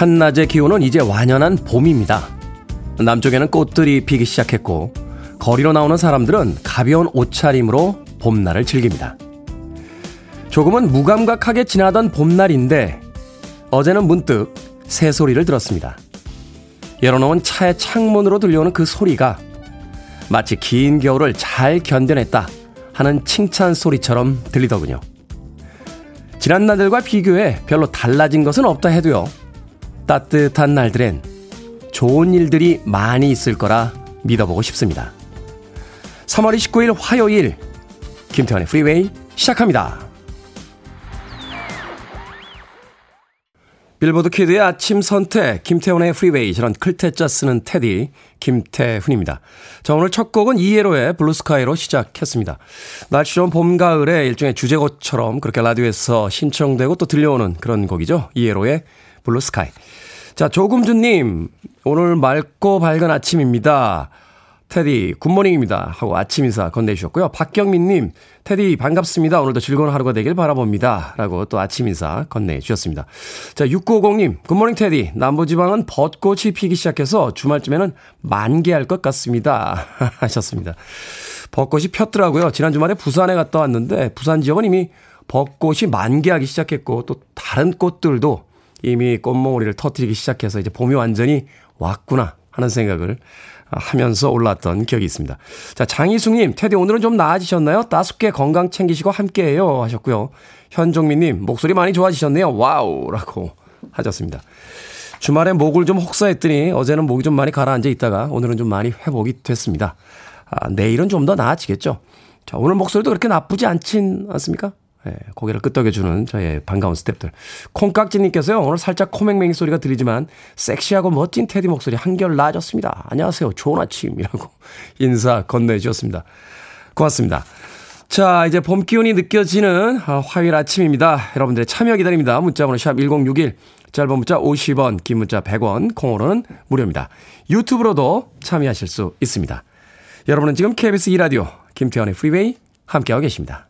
한낮의 기온은 이제 완연한 봄입니다. 남쪽에는 꽃들이 피기 시작했고 거리로 나오는 사람들은 가벼운 옷차림으로 봄날을 즐깁니다. 조금은 무감각하게 지나던 봄날인데 어제는 문득 새 소리를 들었습니다. 열어놓은 차의 창문으로 들려오는 그 소리가 마치 긴 겨울을 잘 견뎌냈다 하는 칭찬 소리처럼 들리더군요. 지난 날들과 비교해 별로 달라진 것은 없다 해도요. 따뜻한 날들엔 좋은 일들이 많이 있을 거라 믿어보고 싶습니다. 3월 29일 화요일 김태훈의 프리웨이 시작합니다. 빌보드 키드의 아침 선택, 김태훈의 프리웨이, 저는 클 태 자 쓰는 테디, 김태훈입니다. 자, 오늘 첫 곡은 ELO의 Blue Sky로 시작했습니다. 날씨 좋은 봄, 가을에 일종의 주제곡처럼 그렇게 라디오에서 신청되고 또 들려오는 그런 곡이죠. ELO의 Blue Sky. 자, 조금주님, 오늘 맑고 밝은 아침입니다. 테디, Good morning입니다. 하고 아침 인사 건네주셨고요. 박경민님, 테디, 반갑습니다. 오늘도 즐거운 하루가 되길 바라봅니다. 라고 또 아침 인사 건네주셨습니다. 자, 6950님, Good morning 테디. 남부지방은 벚꽃이 피기 시작해서 주말쯤에는 만개할 것 같습니다. 하셨습니다. 벚꽃이 폈더라고요. 지난 주말에 부산에 갔다 왔는데, 부산 지역은 이미 벚꽃이 만개하기 시작했고, 또 다른 꽃들도 이미 꽃몽우리를 터뜨리기 시작해서 이제 봄이 완전히 왔구나 하는 생각을 하면서 올랐던 기억이 있습니다. 자, 장희숙님, 테디 오늘은 좀 나아지셨나요? 따숩게 건강 챙기시고 함께해요. 하셨고요. 현종민님, 목소리 많이 좋아지셨네요. Wow! 라고 하셨습니다. 주말에 목을 좀 혹사했더니 어제는 목이 좀 많이 가라앉아 있다가 오늘은 좀 많이 회복이 됐습니다. 아, 내일은 좀 더 나아지겠죠. 자, 오늘 목소리도 그렇게 나쁘지 않진 않습니까? 예, 고개를 끄덕여주는 저의 반가운 스탭들. 콩깍지님께서요, 오늘 살짝 코맹맹이 소리가 들리지만, 섹시하고 멋진 테디 목소리 한결 나아졌습니다. 안녕하세요. 좋은 아침이라고 인사 건네주셨습니다. 고맙습니다. 자, 이제 봄 기운이 느껴지는 아, 화요일 아침입니다. 여러분들의 참여 기다립니다. 문자번호 샵 1061, 짧은 문자 50원, 긴 문자 100원, 콩으로는 무료입니다. 유튜브로도 참여하실 수 있습니다. 여러분은 지금 KBS 2라디오, 김태훈의 프리웨이 함께하고 계십니다.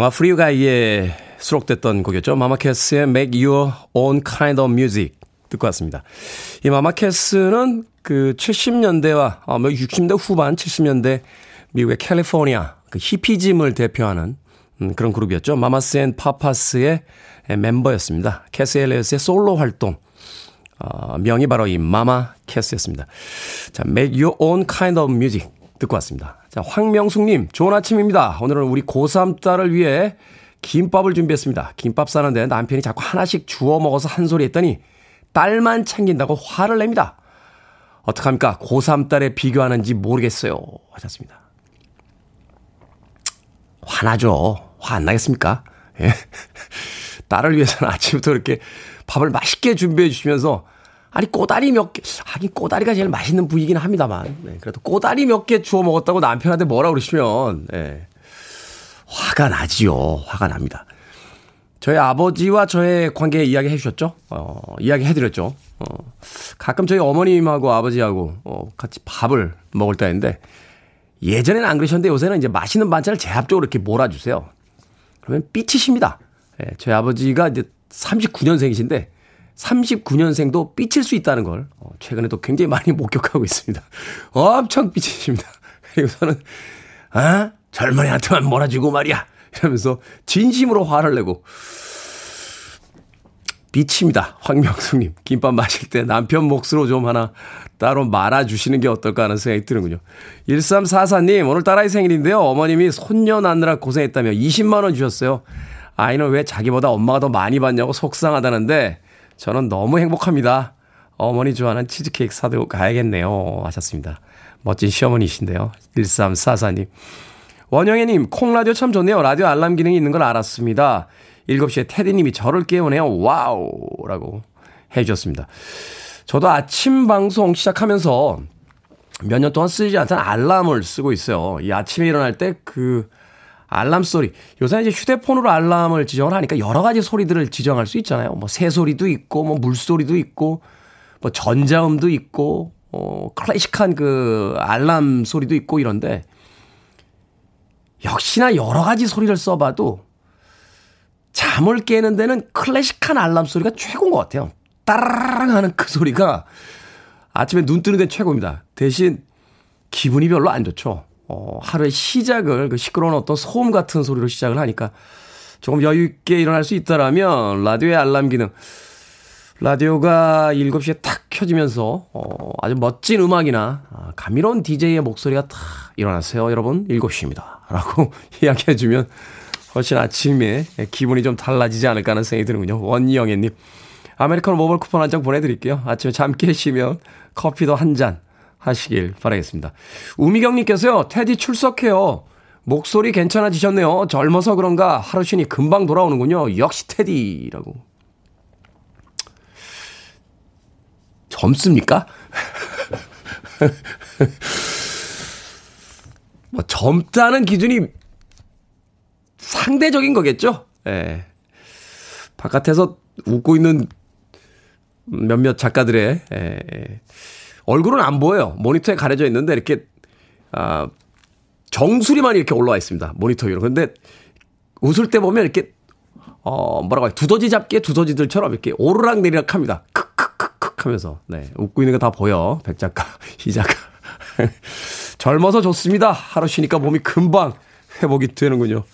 영화 Free Guy에 수록됐던 곡이었죠. 마마캐스의 Make Your Own Kind of Music 듣고 왔습니다. 이 마마캐스는 그 70년대와 60년대 아, 뭐 후반 70년대 미국의 캘리포니아 그 히피즘을 대표하는 음, 그런 그룹이었죠. 마마스 앤 파파스의 멤버였습니다. 캐스 엘리엇의 솔로 활동 어, 명이 바로 이 마마 캐스였습니다. 자, Make Your Own Kind of Music 듣고 왔습니다. 자, 황명숙님, 좋은 아침입니다. 오늘은 우리 고3 딸을 위해 김밥을 준비했습니다. 김밥 싸는데 남편이 자꾸 하나씩 주워 먹어서 한 소리 했더니 딸만 챙긴다고 화를 냅니다. 어떡합니까? 고3 딸에 비교하는지 모르겠어요. 하셨습니다. 화나죠. 화 안 나겠습니까? 예. 딸을 위해서는 아침부터 이렇게 밥을 맛있게 준비해 주시면서 아니 꼬다리 몇 개, 하긴 꼬다리가 제일 맛있는 부위이긴 합니다만. 네, 그래도 꼬다리 몇 개 주워 먹었다고 남편한테 뭐라 그러시면, 네, 화가 나지요. 화가 납니다. 저희 아버지와 저의 관계 이야기 해주셨죠? 어, 이야기 해드렸죠? 어, 가끔 저희 어머님하고 아버지하고, 어, 같이 밥을 먹을 때인데, 예전에는 안 그러셨는데 요새는 이제 맛있는 반찬을 제압적으로 이렇게 몰아주세요. 그러면 삐치십니다. 예, 저희 아버지가 이제 39년생이신데, 39년생도 삐칠 수 있다는 걸 어, 최근에 도 굉장히 많이 목격하고 있습니다. 엄청 삐치십니다. 그리고 저는 아 젊은이한테만 몰아주고 말이야 이러면서 진심으로 화를 내고 삐칩니다. 황명숙님 김밥 마실 때 남편 몫으로 좀 하나 따로 말아주시는 게 어떨까 하는 생각이 드는군요. 1344님 오늘 딸아이 생일인데요. 어머님이 손녀 낳느라 고생했다며 20만 원 주셨어요. 아이는 왜 자기보다 엄마가 더 많이 받냐고 속상하다는데 저는 너무 행복합니다. 어머니 좋아하는 치즈케이크 사들고 가야겠네요. 하셨습니다. 멋진 시어머니신데요. 1344님. 원영애님, 콩라디오 참 좋네요. 라디오 알람 기능이 있는 걸 알았습니다. 7시에 테디님이 저를 깨우네요. Wow! 라고 해주셨습니다. 저도 아침 방송 시작하면서 몇 년 동안 쓰지 않던 알람을 쓰고 있어요. 이 아침에 일어날 때 그 알람 소리. 요새 이제 휴대폰으로 알람을 지정을 하니까 여러 가지 소리들을 지정할 수 있잖아요. 뭐 새소리도 있고, 뭐 물소리도 있고, 뭐 전자음도 있고, 어, 클래식한 그 알람 소리도 있고 이런데, 역시나 여러 가지 소리를 써봐도 잠을 깨는 데는 클래식한 알람 소리가 최고인 것 같아요. 따라랑 하는 그 소리가 아침에 눈 뜨는 데 최고입니다. 대신 기분이 별로 안 좋죠. 어, 하루의 시작을 그 시끄러운 어떤 소음 같은 소리로 시작을 하니까 조금 여유 있게 일어날 수 있다라면 라디오의 알람 기능. 라디오가 7시에 탁 켜지면서 어, 아주 멋진 음악이나 아, 감미로운 DJ의 목소리가 탁 일어나세요 여러분 7시입니다. 라고 이야기해 주면 훨씬 아침에 기분이 좀 달라지지 않을까 하는 생각이 드는군요. 원영애님. 아메리카노 모바일 쿠폰 한 장 보내드릴게요. 아침에 잠 깨시면 커피도 한잔 하시길 바라겠습니다. 우미경님께서요, 테디 출석해요. 목소리 괜찮아지셨네요. 젊어서 그런가 하루 쉬니 금방 돌아오는군요. 역시 테디라고. 젊습니까? 뭐 젊다는 기준이 상대적인 거겠죠? 예. 바깥에서 웃고 있는 몇몇 작가들의 에, 얼굴은 안 보여요. 모니터에 가려져 있는데 이렇게 아 정수리만 이렇게 올라와 있습니다. 모니터 위로. 근데 웃을 때 보면 이렇게 어 뭐라고 해 두더지 잡기에 두더지들처럼 이렇게 오르락 내리락 합니다. 크크크크 하면서 네 웃고 있는 거 다 보여. 백 작가, 이 작가. 젊어서 좋습니다. 하루 쉬니까 몸이 금방 회복이 되는군요.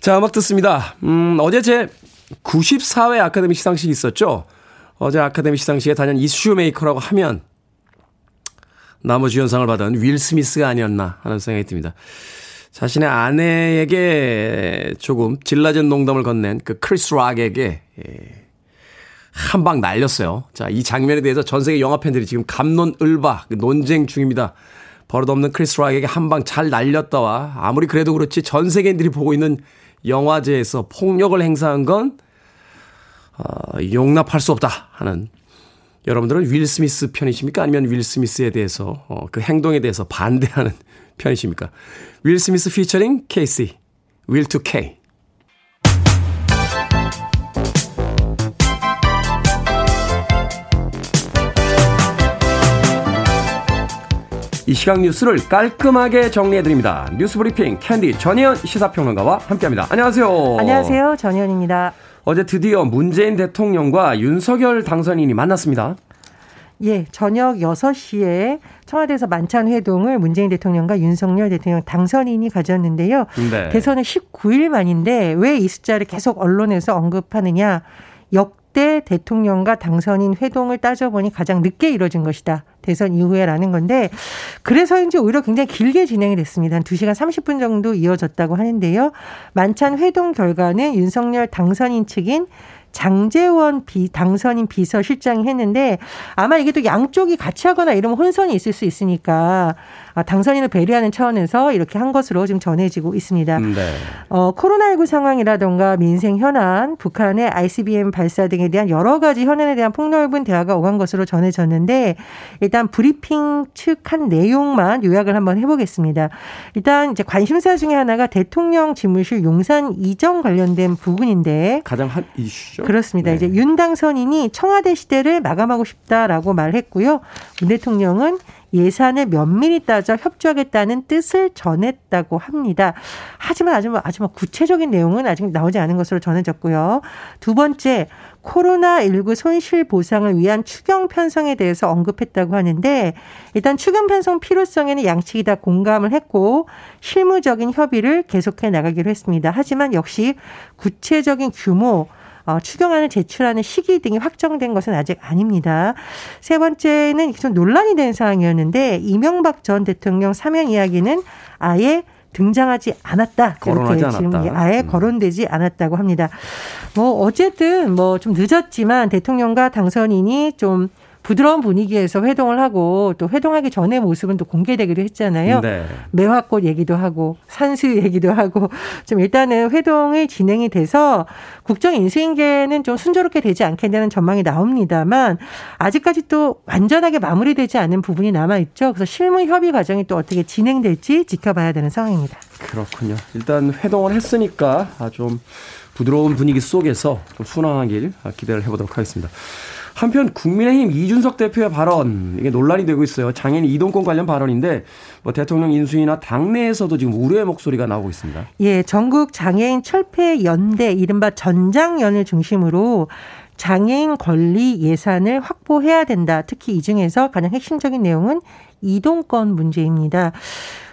자, 음악 듣습니다. 음, 어제 제 94회 아카데미 시상식이 있었죠. 어제 아카데미 시상식에 단연 이슈 메이커라고 하면 남우주연상을 받은 윌 스미스가 아니었나 하는 생각이 듭니다. 자신의 아내에게 조금 지나친 농담을 건넨 그 크리스 락에게 예, 한방 날렸어요. 자, 이 장면에 대해서 전 세계 영화 팬들이 지금 갑론을박 그 논쟁 중입니다. 버릇없는 크리스 락에게 한 방 잘 날렸다와 아무리 그래도 그렇지 전 세계인들이 보고 있는 영화제에서 폭력을 행사한 건 어, 용납할 수 없다 하는 여러분들은 윌 스미스 편이십니까? 아니면 윌 스미스에 대해서 어, 그 행동에 대해서 반대하는 편이십니까? 윌 스미스 featuring K-Ci Will 2K 이 시각 뉴스를 깔끔하게 정리해드립니다. 뉴스 브리핑 캔디 전희연 시사평론가와 함께합니다. 안녕하세요. 안녕하세요. 전희연입니다. 어제 드디어 문재인 대통령과 윤석열 당선인이 만났습니다. 예, 저녁 6시에 청와대에서 만찬 회동을 문재인 대통령과 윤석열 대통령 당선인이 가졌는데요. 네. 대선은 19일 만인데 왜 이 숫자를 계속 언론에서 언급하느냐. 역대 대통령과 당선인 회동을 따져보니 가장 늦게 이뤄진 것이다. 대선 이후에라는 건데 그래서인지 오히려 굉장히 길게 진행이 됐습니다. 한 2시간 30분 정도 이어졌다고 하는데요. 만찬 회동 결과는 윤석열 당선인 측인 장재원 비, 당선인 비서실장이 했는데 아마 이게 또 양쪽이 같이 하거나 이러면 혼선이 있을 수 있으니까 아, 당선인을 배려하는 차원에서 이렇게 한 것으로 지금 전해지고 있습니다. 네. 어, 코로나19 상황이라던가 민생 현안, 북한의 ICBM 발사 등에 대한 여러 가지 현안에 대한 폭넓은 대화가 오간 것으로 전해졌는데 일단 브리핑 측 한 내용만 요약을 한번 해보겠습니다. 일단 이제 관심사 중에 하나가 대통령 집무실 용산 이전 관련된 부분인데 가장 한 이슈죠. 그렇습니다. 네. 이제 윤 당선인이 청와대 시대를 마감하고 싶다라고 말했고요. 문 대통령은 예산을 면밀히 따져 협조하겠다는 뜻을 전했다고 합니다. 하지만 아주, 뭐, 아주 뭐 구체적인 내용은 아직 나오지 않은 것으로 전해졌고요. 두 번째, 코로나19 손실 보상을 위한 추경 편성에 대해서 언급했다고 하는데 일단 추경 편성 필요성에는 양측이 다 공감을 했고 실무적인 협의를 계속해 나가기로 했습니다. 하지만 역시 구체적인 규모 어, 추경안을 제출하는 시기 등이 확정된 것은 아직 아닙니다. 세 번째는 좀 논란이 된 사항이었는데 이명박 전 대통령 사면 이야기는 아예 등장하지 않았다. 이렇게 지금 아예 음. 거론되지 않았다고 합니다. 뭐 어쨌든 뭐 좀 늦었지만 대통령과 당선인이 좀 부드러운 분위기에서 회동을 하고 또 회동하기 전의 모습은 또 공개되기도 했잖아요. 네. 매화꽃 얘기도 하고 산수 얘기도 하고 좀 일단은 회동이 진행이 돼서 국정 인수인계는 좀 순조롭게 되지 않겠냐는 전망이 나옵니다만 아직까지 또 완전하게 마무리되지 않은 부분이 남아 있죠. 그래서 실무 협의 과정이 또 어떻게 진행될지 지켜봐야 되는 상황입니다. 그렇군요. 일단 회동을 했으니까 좀 부드러운 분위기 속에서 좀 순항하길 기대를 해보도록 하겠습니다. 한편 국민의힘 이준석 대표의 발언 이게 논란이 되고 있어요. 장애인 이동권 관련 발언인데 뭐 대통령 인수위나 당내에서도 지금 우려의 목소리가 나오고 있습니다. 예, 전국 장애인 철폐 연대 이른바 전장연을 중심으로 장애인 권리 예산을 확보해야 된다. 특히 이 중에서 가장 핵심적인 내용은 이동권 문제입니다.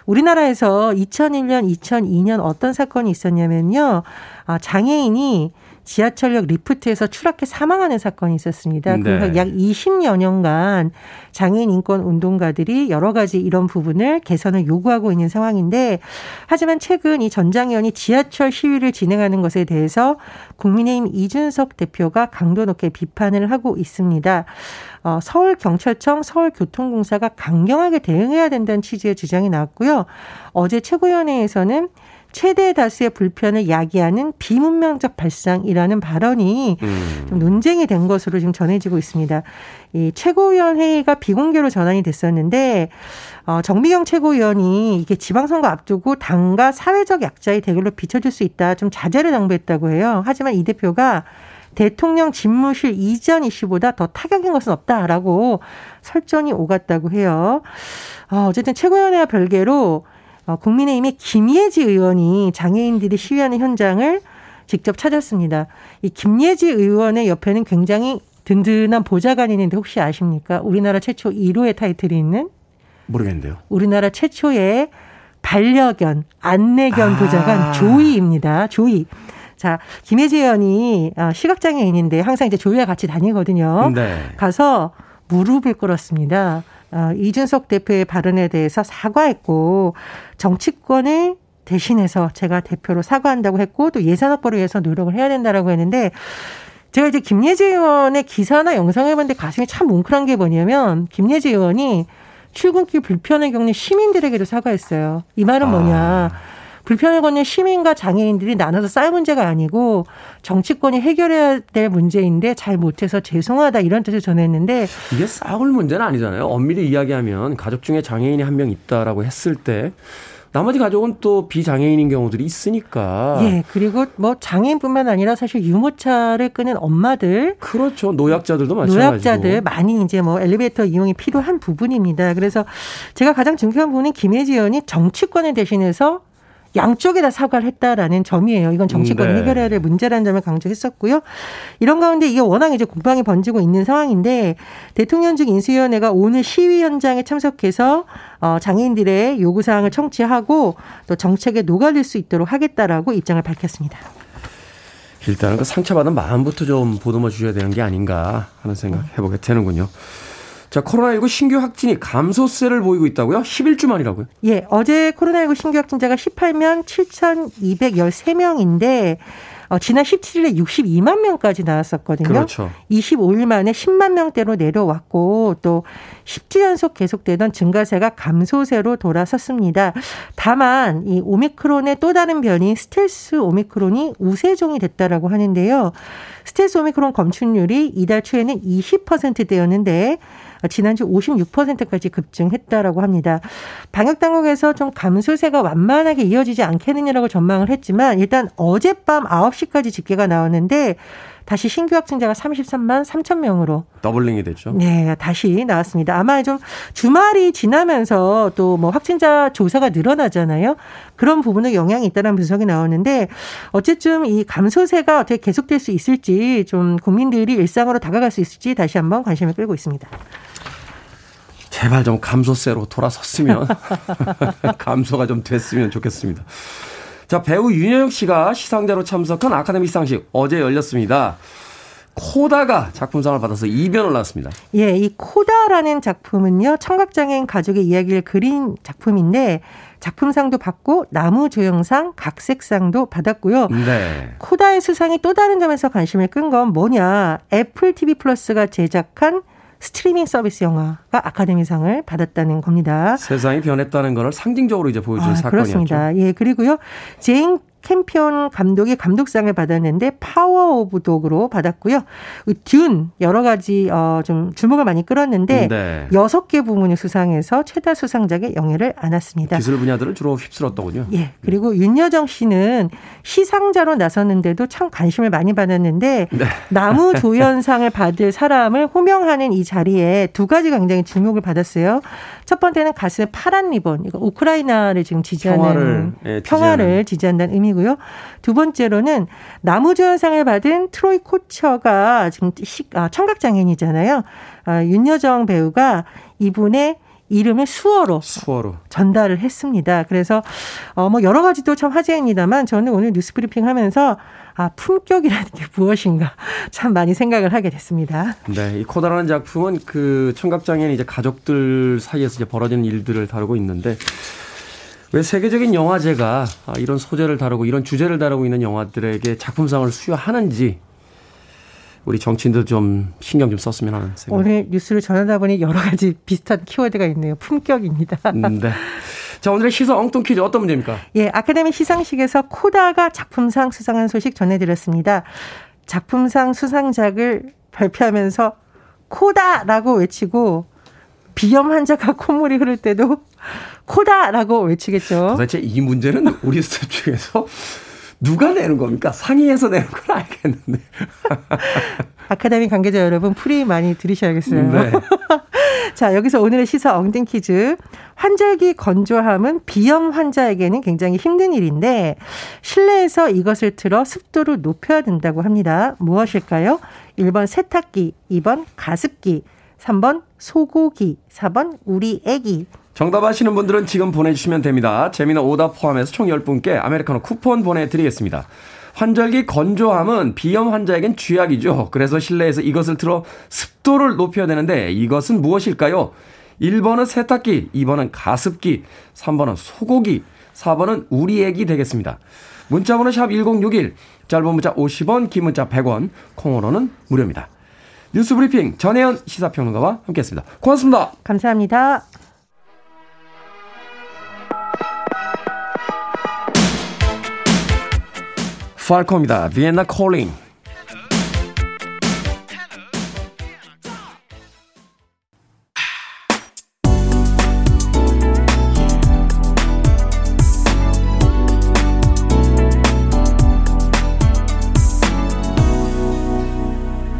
우리나라에서 2001년, 2002년 어떤 사건이 있었냐면요. 아, 장애인이 지하철역 리프트에서 추락해 사망하는 사건이 있었습니다. 네. 그래서 약 20여 년간 장애인 인권 운동가들이 여러 가지 이런 부분을 개선을 요구하고 있는 상황인데 하지만 최근 이 전장현이 지하철 시위를 진행하는 것에 대해서 국민의힘 이준석 대표가 강도 높게 비판을 하고 있습니다. 어, 서울경찰청, 서울교통공사가 강경하게 대응해야 된다는 취지의 주장이 나왔고요. 어제 최고위원회에서는 최대 다수의 불편을 야기하는 비문명적 발상이라는 발언이 음. 좀 논쟁이 된 것으로 지금 전해지고 있습니다. 이 최고위원 회의가 비공개로 전환이 됐었는데 어, 정미경 최고위원이 이게 지방선거 앞두고 당과 사회적 약자의 대결로 비춰질 수 있다. 좀 자제를 당부했다고 해요. 하지만 이 대표가 대통령 집무실 이전 이슈보다 더 타격인 것은 없다라고 설전이 오갔다고 해요. 어, 어쨌든 최고위원회와 별개로 어, 국민의힘의 김예지 의원이 장애인들이 시위하는 현장을 직접 찾았습니다. 이 김예지 의원의 옆에는 굉장히 든든한 보좌관이 있는데 혹시 아십니까? 우리나라 최초 1호의 타이틀이 있는? 모르겠는데요. 우리나라 최초의 반려견, 안내견 아. 보좌관 조이입니다. 조이. 자, 김혜지 의원이 어, 시각장애인인데 항상 이제 조이와 같이 다니거든요. 네. 가서 무릎을 꿇었습니다. 어, 이준석 대표의 발언에 대해서 사과했고 정치권을 대신해서 제가 대표로 사과한다고 했고 또 예산 확보를 위해서 노력을 해야 된다라고 했는데 제가 이제 김예지 의원의 기사나 영상을 봤는데 가슴이 참 뭉클한 게 뭐냐면 김예지 의원이 출근길 불편을 겪는 시민들에게도 사과했어요. 이 말은 뭐냐. 아. 불편을 겪는 시민과 장애인들이 나눠서 쌀 문제가 아니고 정치권이 해결해야 될 문제인데 잘 못해서 죄송하다 이런 뜻을 전했는데 이게 싸울 문제는 아니잖아요. 엄밀히 이야기하면 가족 중에 장애인이 한 명 있다라고 했을 때 나머지 가족은 또 비장애인인 경우들이 있으니까. 예, 그리고 뭐 장애인뿐만 아니라 사실 유모차를 끄는 엄마들. 그렇죠. 노약자들도 마찬가지고. 노약자들 많이 이제 뭐 엘리베이터 이용이 필요한 부분입니다. 그래서 제가 가장 중요한 부분은 김혜지 의원이 정치권을 대신해서 양쪽에 다 사과를 했다라는 점이에요. 이건 정치권이 네. 해결해야 될 문제라는 점을 강조했었고요. 이런 가운데 이게 워낙 이제 공방이 번지고 있는 상황인데 대통령직 인수위원회가 오늘 시위 현장에 참석해서 어, 장애인들의 요구 사항을 청취하고 또 정책에 녹아들 수 있도록 하겠다라고 입장을 밝혔습니다. 일단은 그 상처받은 마음부터 좀 보듬어 주셔야 되는 게 아닌가 하는 생각 해보게 되는군요. 자, 코로나19 신규 확진이 감소세를 보이고 있다고요? 11주 만이라고요? 예, 어제 코로나19 신규 확진자가 18만 7,213명인데 어, 지난 17일에 62만 명까지 나왔었거든요. 그렇죠. 25일 만에 10만 명대로 내려왔고 또 10주 연속 계속되던 증가세가 감소세로 돌아섰습니다. 다만 이 오미크론의 또 다른 변이 스텔스 오미크론이 우세종이 됐다라고 하는데요. 스텔스 오미크론 검출률이 이달 초에는 20%대였는데 지난주 56%까지 급증했다라고 합니다. 방역 당국에서 좀 감소세가 완만하게 이어지지 않겠느냐라고 전망을 했지만 일단 어젯밤 9시까지 집계가 나왔는데 다시 신규 확진자가 33만 3천 명으로 doubling이 됐죠. 네, 다시 나왔습니다. 아마 좀 주말이 지나면서 또 뭐 확진자 조사가 늘어나잖아요. 그런 부분에 영향이 있다는 분석이 나오는데 어쨌든 이 감소세가 어떻게 계속될 수 있을지 좀 국민들이 일상으로 다가갈 수 있을지 다시 한번 관심을 끌고 있습니다. 제발 좀 감소세로 돌아섰으면 감소가 좀 됐으면 좋겠습니다. 자, 배우 윤여영 씨가 시상자로 참석한 아카데미 시상식 어제 열렸습니다. 코다가 작품상을 받아서 이변을 낳았습니다. 예, 이 코다라는 작품은요, 청각장애인 가족의 이야기를 그린 작품인데, 작품상도 받고 남우조연상, 각색상도 받았고요. 네. 코다의 수상이 또 다른 점에서 관심을 끈 건 뭐냐? 애플 TV 플러스가 제작한 스트리밍 서비스 영화가 아카데미상을 받았다는 겁니다. 세상이 변했다는 것을 상징적으로 이제 보여주는 아, 사건이었죠. 그렇습니다. 예, 그리고요. 제인 캠피온 감독이 감독상을 받았는데 파워 오브 독으로 받았고요. 듄 여러 가지 어좀 주목을 많이 끌었는데 네. 여섯 네. 개 부문을 수상해서 최다 수상작에 영예를 안았습니다. 기술 분야들을 주로 휩쓸었더군요. 예. 그리고 윤여정 씨는 시상자로 나섰는데도 참 관심을 많이 받았는데 네. 나무 조연상을 받을 사람을 호명하는 이 자리에 두 가지가 굉장히 주목을 받았어요. 첫 번째는 가슴 파란 리본. 이거 우크라이나를 지금 지지하는 평화를, 예, 평화를 지지한다는 의미 부분이고요. 두 번째로는 나무조연상을 받은 트로이 코처가 지금 아, 청각장애인이잖아요. 아, 윤여정 배우가 이분의 이름을 수어로, 수어로 전달을 했습니다. 그래서 어 뭐 여러 가지도 참 화제입니다만 저는 오늘 뉴스 브리핑 하면서 아 품격이라는 게 무엇인가 참 많이 생각을 하게 됐습니다. 네, 이 코다라는 작품은 그 청각장애인 이제 가족들 사이에서 이제 벌어지는 일들을 다루고 있는데 왜 세계적인 영화제가 아, 이런 소재를 다루고 이런 주제를 다루고 있는 영화들에게 작품상을 수여하는지 우리 정치인도 좀 신경 좀 썼으면 하는 생각. 오늘 뉴스를 전하다 보니 여러 가지 비슷한 키워드가 있네요. 품격입니다. 음, 네. 자, 오늘의 시사 엉뚱 퀴즈 어떤 문제입니까? 예, 아카데미 시상식에서 코다가 작품상 수상한 소식 전해드렸습니다. 작품상 수상작을 발표하면서 코다라고 외치고 비염 환자가 콧물이 흐를 때도 코다라고 외치겠죠. 도대체 이 문제는 우리 스텝 중에서 누가 내는 겁니까? 상의해서 내는 건 알겠는데. 아카데미 관계자 여러분 풀이 많이 들으셔야겠어요. 네. 자, 여기서 오늘의 시사 엉뚱 퀴즈. 환절기 건조함은 비염 환자에게는 굉장히 힘든 일인데 실내에서 이것을 틀어 습도를 높여야 된다고 합니다. 무엇일까요? 1번 세탁기, 2번 가습기, 3번 소고기, 4번 우리 애기. 정답 아시는 분들은 지금 보내주시면 됩니다. 재미는 오답 포함해서 총 10분께 아메리카노 쿠폰 보내드리겠습니다. 환절기 건조함은 비염 환자에겐 쥐약이죠. 그래서 실내에서 이것을 틀어 습도를 높여야 되는데 이것은 무엇일까요? 1번은 세탁기, 2번은 가습기, 3번은 소고기, 4번은 우리 애기 되겠습니다. 문자번호 샵 1061, 짧은 문자 50원, 긴 문자 100원, 콩으로는 무료입니다. 뉴스 브리핑 전혜연 시사평론가와 함께했습니다. 고맙습니다. 감사합니다. 팔코입니다. 비엔나 콜링.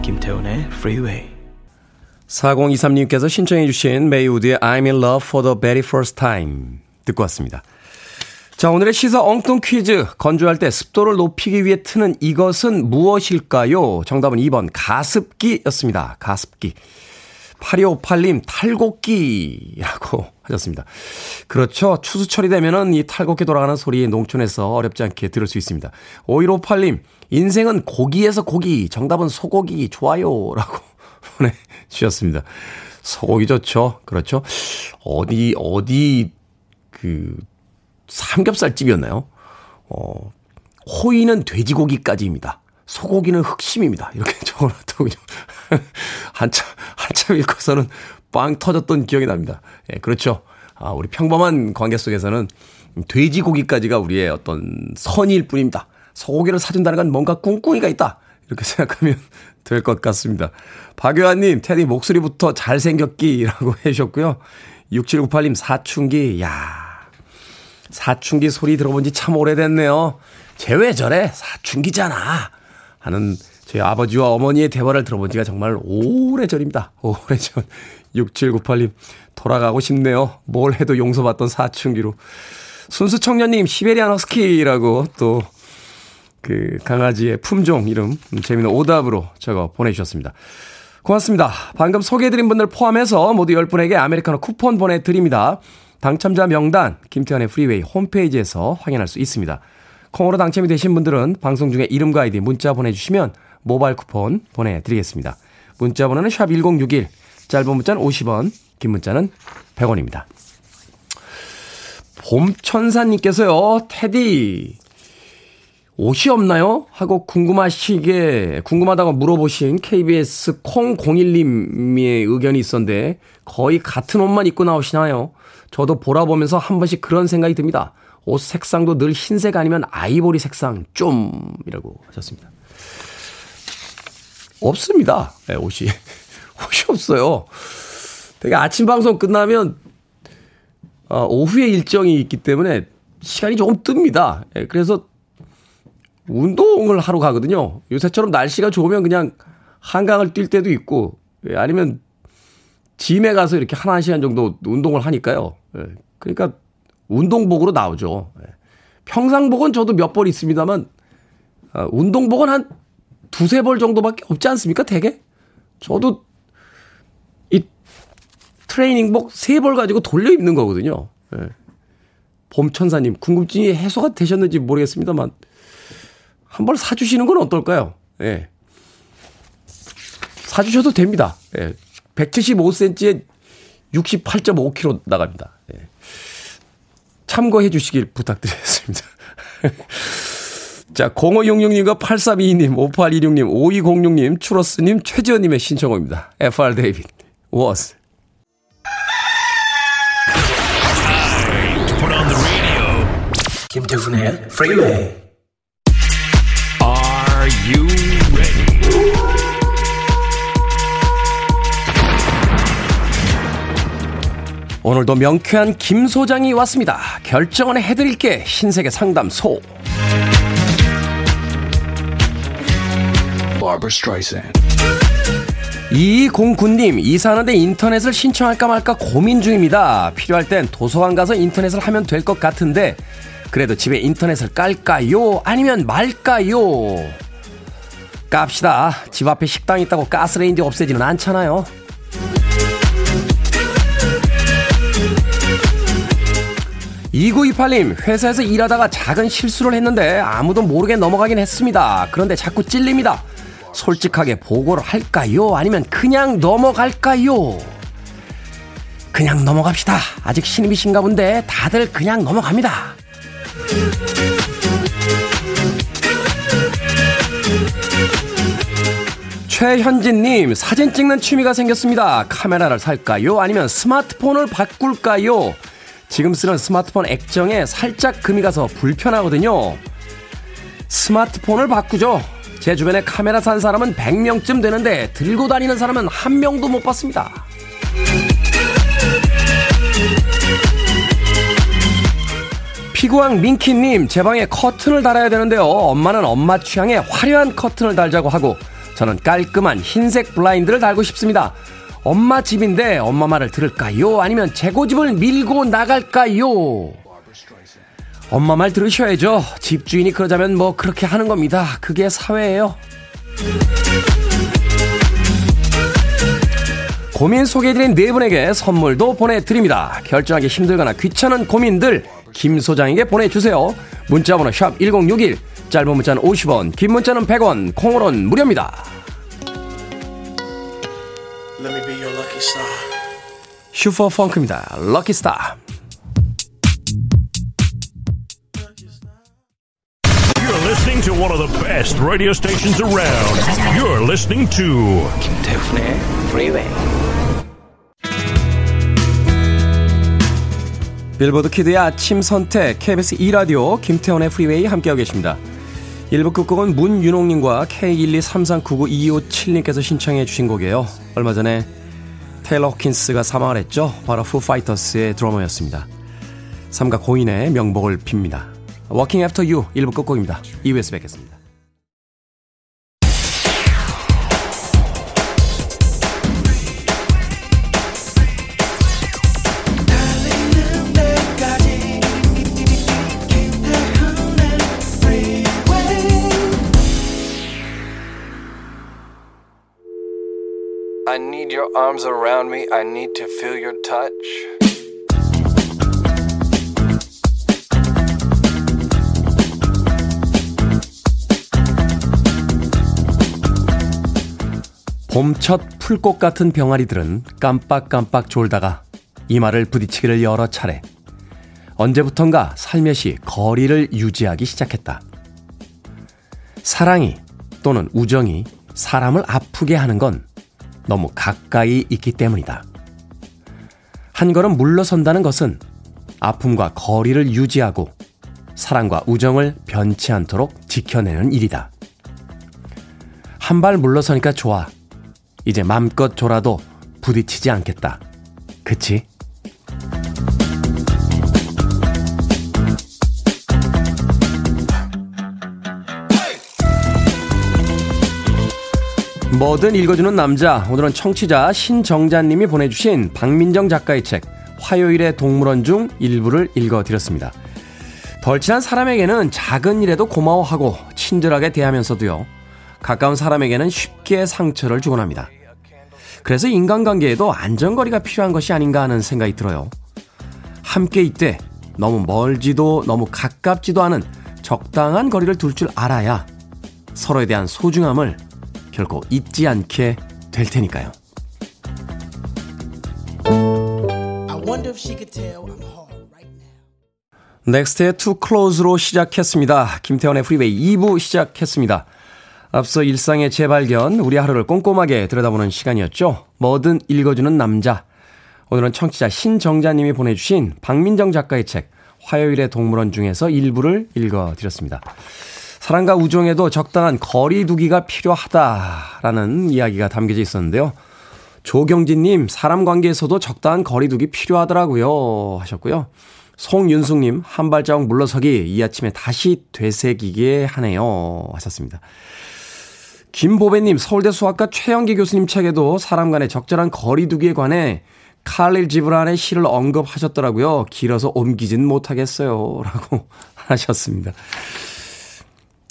김태훈의 Freeway. 4023님께서 신청해 주신 메이우드의 I'm in love for the very first time 듣고 왔습니다. 자, 오늘의 시사 엉뚱 퀴즈. 건조할 때 습도를 높이기 위해 트는 이것은 무엇일까요? 정답은 2번 가습기였습니다. 가습기. 8258님 탈곡기라고 하셨습니다. 그렇죠. 추수철이 되면은 이 탈곡기 돌아가는 소리 농촌에서 어렵지 않게 들을 수 있습니다. 5158님 인생은 고기에서 고기. 정답은 소고기 좋아요라고 보내주셨습니다. 소고기 좋죠. 그렇죠. 어디 어디 그 삼겹살집이었나요? 어, 호의는 돼지고기까지입니다. 소고기는 흑심입니다. 이렇게 적어놨더군요. 한참, 한참 읽고서는 빵 터졌던 기억이 납니다. 예, 그렇죠. 아, 우리 평범한 관계 속에서는 돼지고기까지가 우리의 어떤 선일 뿐입니다. 소고기를 사준다는 건 뭔가 꿍꿍이가 있다. 이렇게 생각하면 될 것 같습니다. 박요한님, 테디 목소리부터 잘생겼기라고 해주셨고요. 6798님, 사춘기, 야 사춘기 소리 들어본 지 참 오래됐네요. 쟤왜 저래? 사춘기잖아. 하는 저희 아버지와 어머니의 대화를 들어본 지가 정말 오래전입니다. 오래전. 6798님, 돌아가고 싶네요. 뭘 해도 용서받던 사춘기로. 순수 청년님, 시베리안 허스키라고 또, 그, 강아지의 품종 이름, 재미있는 오답으로 적어 보내주셨습니다. 고맙습니다. 방금 소개해드린 분들 포함해서 모두 10분에게 아메리카노 쿠폰 보내드립니다. 당첨자 명단 김태훈의 프리웨이 홈페이지에서 확인할 수 있습니다. 콩으로 당첨이 되신 분들은 방송 중에 이름과 아이디 문자 보내주시면 모바일 쿠폰 보내드리겠습니다. 문자 번호는 샵 1061, 짧은 문자는 50원, 긴 문자는 100원입니다. 봄천사님께서요, 테디, 옷이 없나요? 하고 궁금하시게, 궁금하다고 물어보신 KBS 콩01님의 의견이 있었는데 거의 같은 옷만 입고 나오시나요? 저도 보라 보면서 한 번씩 그런 생각이 듭니다. 옷 색상도 늘 흰색 아니면 아이보리 색상 좀 이라고 하셨습니다. 없습니다. 네, 옷이. 옷이 없어요. 되게 아침 방송 끝나면 어, 오후에 일정이 있기 때문에 시간이 조금 뜹니다. 네, 그래서 운동을 하러 가거든요. 요새처럼 날씨가 좋으면 그냥 한강을 뛸 때도 있고 예, 아니면 짐에 가서 이렇게 한 1시간 정도 운동을 하니까요. 예, 그러니까 운동복으로 나오죠. 예. 평상복은 저도 몇 벌 있습니다만 아, 운동복은 한 두세 벌 정도밖에 없지 않습니까? 대개? 저도 이 트레이닝복 세 벌 가지고 돌려 입는 거거든요. 봄천사님 궁금증이 해소가 되셨는지 모르겠습니다만 한 벌 사주시는 건 어떨까요? 예. 사주셔도 됩니다. 예. 175cm에 68.5kg 나갑니다. 예. 참고해 주시길 부탁드리겠습니다. 자, 0566님과 8322님, 5826님, 5206님, 추러스님, 최지현님의 신청곡입니다. F.R. David, Words. 김태훈의 프리웨이 you ready? 오늘도 명쾌한 김 소장이 왔습니다. 결정은 해드릴게 흰색의 상담소. 이공군님 이사하는데 인터넷을 신청할까 말까 고민 중입니다. 필요할 땐 도서관 가서 인터넷을 하면 될 것 같은데 그래도 집에 인터넷을 깔까요? 아니면 말까요? 깝시다. 집 앞에 식당 있다고 가스레인지 없애지는 않잖아요. 2928님, 회사에서 일하다가 작은 실수를 했는데 아무도 모르게 넘어가긴 했습니다. 그런데 자꾸 찔립니다. 솔직하게 보고를 할까요? 아니면 그냥 넘어갈까요? 그냥 넘어갑시다. 아직 신입이신가 본데 다들 그냥 넘어갑니다. 최현진님, 사진 찍는 취미가 생겼습니다. 카메라를 살까요? 아니면 스마트폰을 바꿀까요? 지금 쓰는 스마트폰 액정에 살짝 금이 가서 불편하거든요. 스마트폰을 바꾸죠. 제 주변에 카메라 산 사람은 100명쯤 되는데 들고 다니는 사람은 한 명도 못 봤습니다. 피구왕 민키님, 제 방에 커튼을 달아야 되는데요. 엄마는 엄마 취향의 화려한 커튼을 달자고 하고, 저는 깔끔한 흰색 블라인드를 달고 싶습니다. 엄마 집인데 엄마 말을 들을까요? 아니면 제 고집을 밀고 나갈까요? 엄마 말 들으셔야죠. 집주인이 그러자면 뭐 그렇게 하는 겁니다. 그게 사회예요. 고민 소개해드린 네 분에게 선물도 보내드립니다. 결정하기 힘들거나 귀찮은 고민들 김 소장에게 보내주세요. 문자번호 샵 1061, 짧은 문자는 50원, 긴 문자는 100원, 콩으로는 무료입니다. Superfunk입니다. Lucky Star. You're listening to one of the best radio stations around. You're listening to 김태훈의 Freeway. 빌보드 키드의 아침 선택 KBS 2 라디오 김태훈의 프리웨이 함께하고 계십니다. 1부 끝곡은 문윤홍님과 K123399257님께서 신청해 주신 곡이에요. 얼마 전에 테일러 호킨스가 사망을 했죠. 바로 푸파이터스의 드러머였습니다. 삼가 고인의 명복을 빕니다. Walking After You 1부 끝곡입니다. 2부에서 뵙겠습니다. Arms around me. I need to feel your touch. 봄첫 풀꽃 같은 병아리들은 깜빡깜빡 졸다가 이마를 부딪히기를 여러 차례. 언제부턴가 살며시 거리를 유지하기 시작했다. 사랑이 또는 우정이 사람을 아프게 하는 건 너무 가까이 있기 때문이다. 한 걸음 물러선다는 것은 아픔과 거리를 유지하고 사랑과 우정을 변치 않도록 지켜내는 일이다. 한 발 물러서니까 좋아. 이제 맘껏 졸아도 부딪히지 않겠다. 그치? 뭐든 읽어주는 남자. 오늘은 청취자 신정자님이 보내주신 박민정 작가의 책 화요일의 동물원 중 일부를 읽어드렸습니다. 덜 친한 사람에게는 작은 일에도 고마워하고 친절하게 대하면서도요. 가까운 사람에게는 쉽게 상처를 주곤 합니다. 그래서 인간관계에도 안전거리가 필요한 것이 아닌가 하는 생각이 들어요. 함께 있되 너무 멀지도 너무 가깝지도 않은 적당한 거리를 둘 줄 알아야 서로에 대한 소중함을 결코 잊지 않게 될 테니까요. 넥스트의 Too Close로 시작했습니다. 김태훈의 프리웨이 2부 시작했습니다. 앞서 일상의 재발견, 우리 하루를 꼼꼼하게 들여다보는 시간이었죠. 뭐든 읽어주는 남자. 오늘은 청취자 신정자님이 보내주신 박민정 작가의 책 화요일의 동물원 중에서 일부를 읽어드렸습니다. 사랑과 우정에도 적당한 거리 두기가 필요하다라는 이야기가 담겨져 있었는데요. 조경진님, 사람 관계에서도 적당한 거리 두기 필요하더라고요. 하셨고요. 송윤숙님, 한 발자국 물러서기 이 아침에 다시 되새기게 하네요. 하셨습니다. 김보배님, 서울대 수학과 최영기 교수님 책에도 사람 간의 적절한 거리 두기에 관해 칼릴 지브란의 시를 언급하셨더라고요. 길어서 옮기진 못하겠어요. 라고 하셨습니다.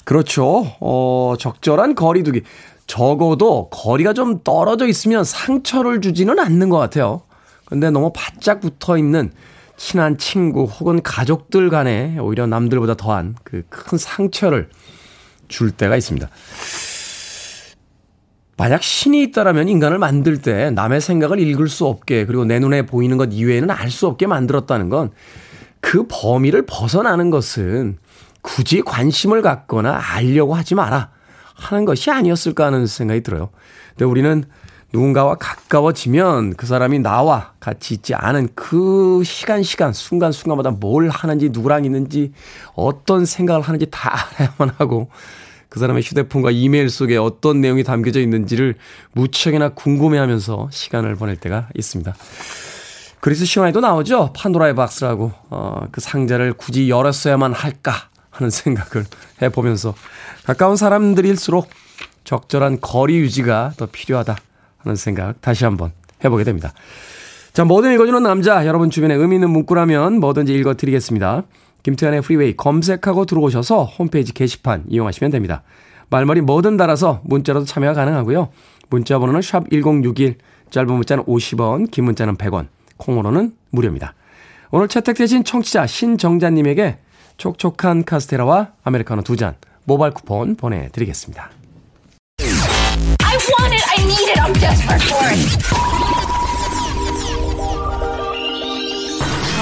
그렇죠. 어, 적절한 거리두기. 적어도 거리가 좀 떨어져 있으면 상처를 주지는 않는 것 같아요. 근데 너무 바짝 붙어 있는 친한 친구 혹은 가족들 간에 오히려 남들보다 더한 그 큰 상처를 줄 때가 있습니다. 만약 신이 있다라면 인간을 만들 때 남의 생각을 읽을 수 없게 그리고 내 눈에 보이는 것 이외에는 알 수 없게 만들었다는 건 그 범위를 벗어나는 것은 굳이 관심을 갖거나 알려고 하지 마라 하는 것이 아니었을까 하는 생각이 들어요. 근데 우리는 누군가와 가까워지면 그 사람이 나와 같이 있지 않은 그 시간 시간 순간 순간마다 뭘 하는지 누구랑 있는지 어떤 생각을 하는지 다 알아야만 하고 그 사람의 휴대폰과 이메일 속에 어떤 내용이 담겨져 있는지를 무척이나 궁금해하면서 시간을 보낼 때가 있습니다. 그리스 신화에도 나오죠. 판도라의 박스라고 어, 그 상자를 굳이 열었어야만 할까 하는 생각을 해보면서 가까운 사람들일수록 적절한 거리 유지가 더 필요하다 하는 생각 다시 한번 해보게 됩니다. 자, 뭐든 읽어주는 남자, 여러분 주변에 의미 있는 문구라면 뭐든지 읽어드리겠습니다. 김태훈의 프리웨이 검색하고 들어오셔서 홈페이지 게시판 이용하시면 됩니다. 말머리 뭐든 달아서 문자로도 참여가 가능하고요. 문자 번호는 샵 1061, 짧은 문자는 50원, 긴 문자는 100원, 콩으로는 무료입니다. 오늘 채택되신 청취자 신정자님에게 촉촉한 카스테라와 아메리카노 두 잔 모바일 쿠폰 보내드리겠습니다. I want it, I need it, I'm desperate for it.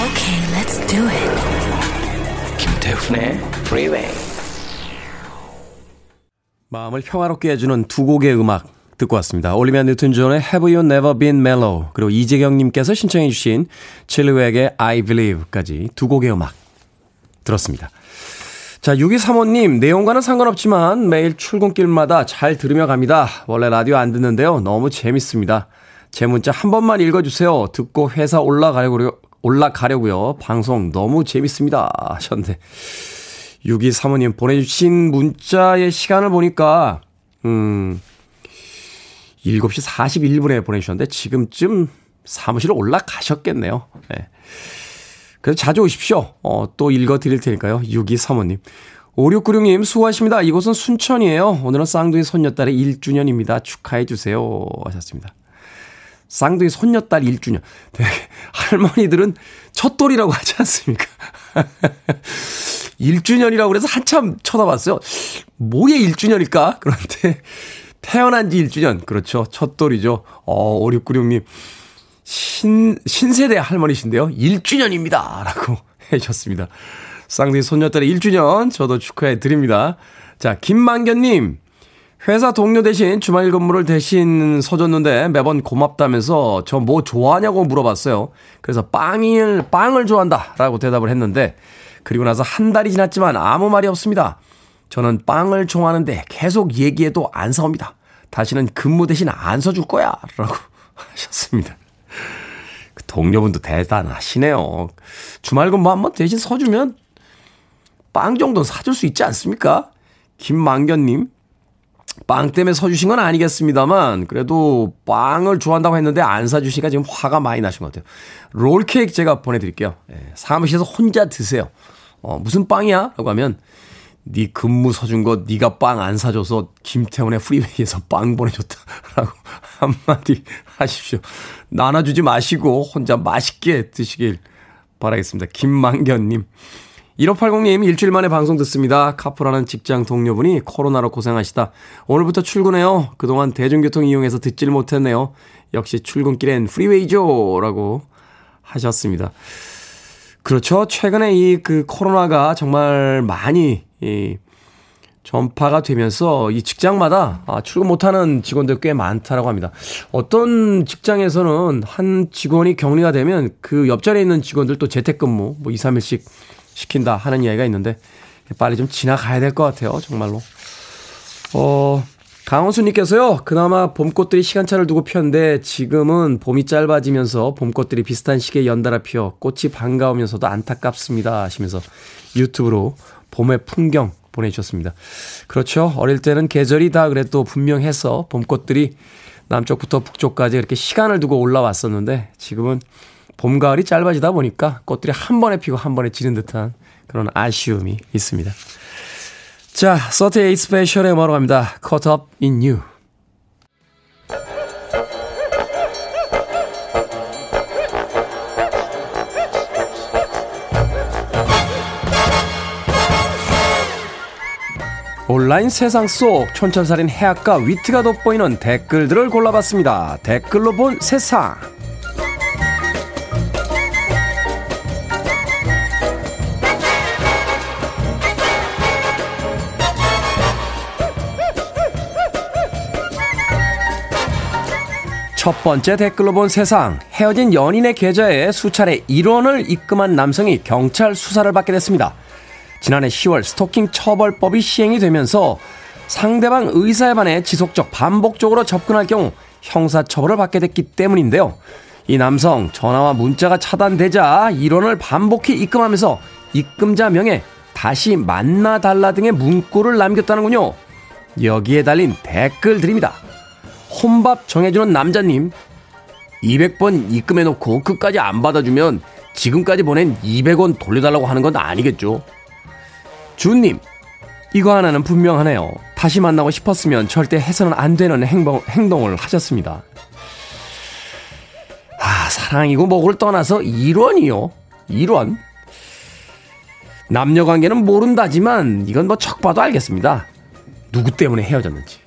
Okay, let's do it. 김태훈의 Freeway. 마음을 평화롭게 해주는 두 곡의 음악 듣고 왔습니다. 올리비아 뉴튼 존의 Have You Never Been Mellow 그리고 이재경님께서 신청해 주신 칠루엑의 I Believe까지 두 곡의 음악 들었습니다. 자, 6235님, 내용과는 상관없지만 매일 출근길마다 잘 들으며 갑니다. 원래 라디오 안 듣는데요. 너무 재밌습니다. 제 문자 한 번만 읽어주세요. 듣고 회사 올라가려고요. 올라가려고요. 방송 너무 재밌습니다. 하셨는데. 6235님 보내주신 문자의 시간을 보니까, 음, 7시 41분에 보내주셨는데 지금쯤 사무실 올라가셨겠네요. 네. 그래서 자주 오십시오. 어, 또 읽어 드릴 테니까요. 6235님. 5696님, 수고하십니다. 이곳은 순천이에요. 오늘은 쌍둥이 손녀딸의 1주년입니다. 축하해주세요. 하셨습니다. 쌍둥이 손녀딸 1주년. 되게 할머니들은 첫돌이라고 하지 않습니까? 1주년이라고 그래서 한참 쳐다봤어요. 뭐의 1주년일까? 그런데 태어난 지 1주년. 그렇죠. 첫돌이죠. 어, 5696님. 신, 신세대 할머니신데요. 1주년입니다. 라고 해주셨습니다. 쌍둥이 손녀딸의 1주년 저도 축하해 드립니다. 자, 김만견님. 회사 동료 대신 주말 근무를 대신 서줬는데 매번 고맙다면서 저 뭐 좋아하냐고 물어봤어요. 그래서 빵을, 빵을 좋아한다 라고 대답을 했는데 그리고 나서 한 달이 지났지만 아무 말이 없습니다. 저는 빵을 좋아하는데 계속 얘기해도 안 사옵니다. 다시는 근무 대신 안 서줄 거야. 라고 하셨습니다. 그 동료분도 대단하시네요. 주말 근무 한번 대신 서주면 빵 정도는 사줄 수 있지 않습니까? 김만견님. 빵 때문에 서주신 건 아니겠습니다만, 그래도 빵을 좋아한다고 했는데 안 사주시니까 지금 화가 많이 나신 것 같아요. 롤케이크 제가 보내드릴게요. 예, 사무실에서 혼자 드세요. 어, 무슨 빵이야? 라고 하면, 네 근무 서준 거 네가 빵 안 사줘서 김태훈의 프리웨이에서 빵 보내줬다라고 한마디 하십시오. 나눠주지 마시고 혼자 맛있게 드시길 바라겠습니다. 김만견님. 1580님 일주일 만에 방송 듣습니다. 카풀하는 직장 동료분이 코로나로 고생하시다. 오늘부터 출근해요. 그동안 대중교통 이용해서 듣질 못했네요. 역시 출근길엔 프리웨이죠. 라고 하셨습니다. 그렇죠. 최근에 이 그 코로나가 정말 많이 이 전파가 되면서 이 직장마다 아, 출근 못하는 직원들 꽤 많다라고 합니다. 어떤 직장에서는 한 직원이 격리가 되면 그 옆자리에 있는 직원들도 재택근무 뭐 2, 3일씩 시킨다 하는 이야기가 있는데 빨리 좀 지나가야 될 것 같아요. 정말로. 어, 강원수님께서요, 그나마 봄꽃들이 시간차를 두고 피었는데 지금은 봄이 짧아지면서 봄꽃들이 비슷한 시기에 연달아 피어 꽃이 반가우면서도 안타깝습니다 하시면서 유튜브로 봄의 풍경 보내주셨습니다. 그렇죠. 어릴 때는 계절이 다 그래도 분명해서 봄꽃들이 남쪽부터 북쪽까지 이렇게 시간을 두고 올라왔었는데 지금은 봄, 가을이 짧아지다 보니까 꽃들이 한 번에 피고 한 번에 지는 듯한 그런 아쉬움이 있습니다. 자, 38 스페셜의 음악으로 갑니다. Caught Up in You. 온라인 세상 속 촌철살인 해악과 위트가 돋보이는 댓글들을 골라봤습니다. 댓글로 본 세상. 첫 번째 댓글로 본 세상. 헤어진 연인의 계좌에 수차례 1원을 입금한 남성이 경찰 수사를 받게 됐습니다. 지난해 10월 스토킹 처벌법이 시행이 되면서 상대방 의사에 반해 지속적 반복적으로 접근할 경우 형사처벌을 받게 됐기 때문인데요. 이 남성 전화와 문자가 차단되자 1원을 반복해 입금하면서 입금자 명에 다시 만나달라 등의 문구를 남겼다는군요. 여기에 달린 댓글 드립니다. 혼밥 정해주는 남자님 200번 입금해놓고 끝까지 안 받아주면 지금까지 보낸 200원 돌려달라고 하는 건 아니겠죠. 주님 이거 하나는 분명하네요. 다시 만나고 싶었으면 절대 해서는 안 되는 행동, 행동을 하셨습니다. 아, 사랑이고 뭐고를 떠나서 1원이요? 1원? 남녀 관계는 모른다지만 이건 뭐 척 봐도 알겠습니다. 누구 때문에 헤어졌는지.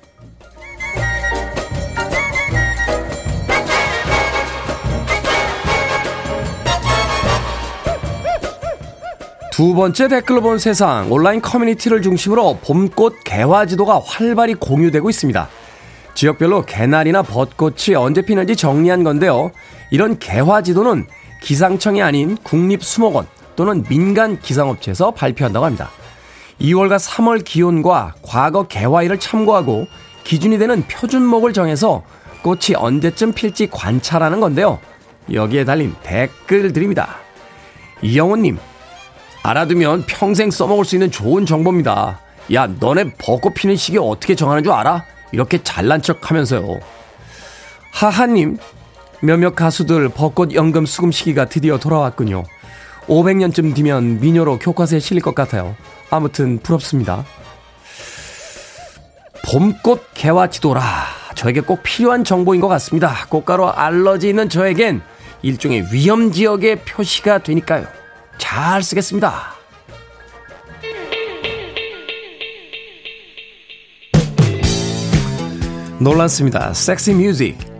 두 번째 댓글로 본 세상 온라인 커뮤니티를 중심으로 봄꽃 개화 지도가 활발히 공유되고 있습니다. 지역별로 개나리나 벚꽃이 언제 피는지 정리한 건데요. 이런 개화 지도는 기상청이 아닌 국립수목원 또는 민간 기상업체에서 발표한다고 합니다. 2월과 3월 기온과 과거 개화일을 참고하고 기준이 되는 표준목을 정해서 꽃이 언제쯤 필지 관찰하는 건데요. 여기에 달린 댓글 드립니다. 이영호님, 알아두면 평생 써먹을 수 있는 좋은 정보입니다. 야, 너네 벚꽃 피는 시기 어떻게 정하는 줄 알아? 이렇게 잘난 척 하면서요. 하하님, 몇몇 가수들 벚꽃 연금 수금 시기가 드디어 돌아왔군요. 500년쯤 뒤면 미녀로 교과서에 실릴 것 같아요. 아무튼 부럽습니다. 봄꽃 개화 지도라. 저에게 꼭 필요한 정보인 것 같습니다. 꽃가루 알러지 있는 저에겐 일종의 위험 지역의 표시가 되니까요. 잘 쓰겠습니다. 놀랐습니다. 섹시 뮤직.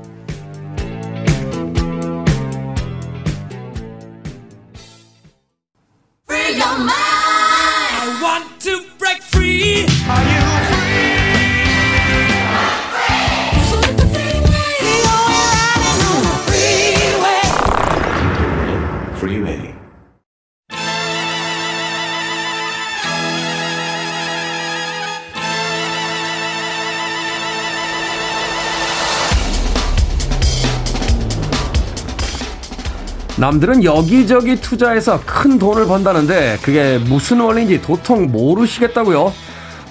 남들은 여기저기 투자해서 큰 돈을 번다는데 그게 무슨 원리인지 도통 모르시겠다고요?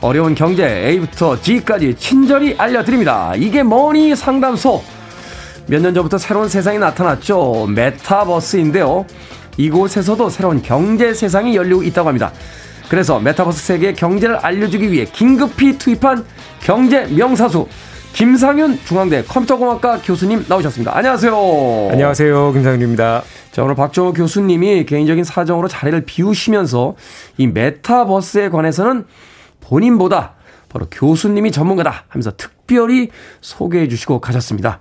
어려운 경제 A부터 Z까지 친절히 알려드립니다. 이게 뭐니 상담소. 몇 년 전부터 새로운 세상이 나타났죠. 메타버스인데요. 이곳에서도 새로운 경제 세상이 열리고 있다고 합니다. 그래서 메타버스 세계의 경제를 알려주기 위해 긴급히 투입한 경제 명사수 김상윤 중앙대 컴퓨터공학과 교수님 나오셨습니다. 안녕하세요. 안녕하세요. 김상윤입니다. 자, 오늘 박정호 교수님이 개인적인 사정으로 자리를 비우시면서 이 메타버스에 관해서는 본인보다 바로 교수님이 전문가다 하면서 특별히 소개해 주시고 가셨습니다.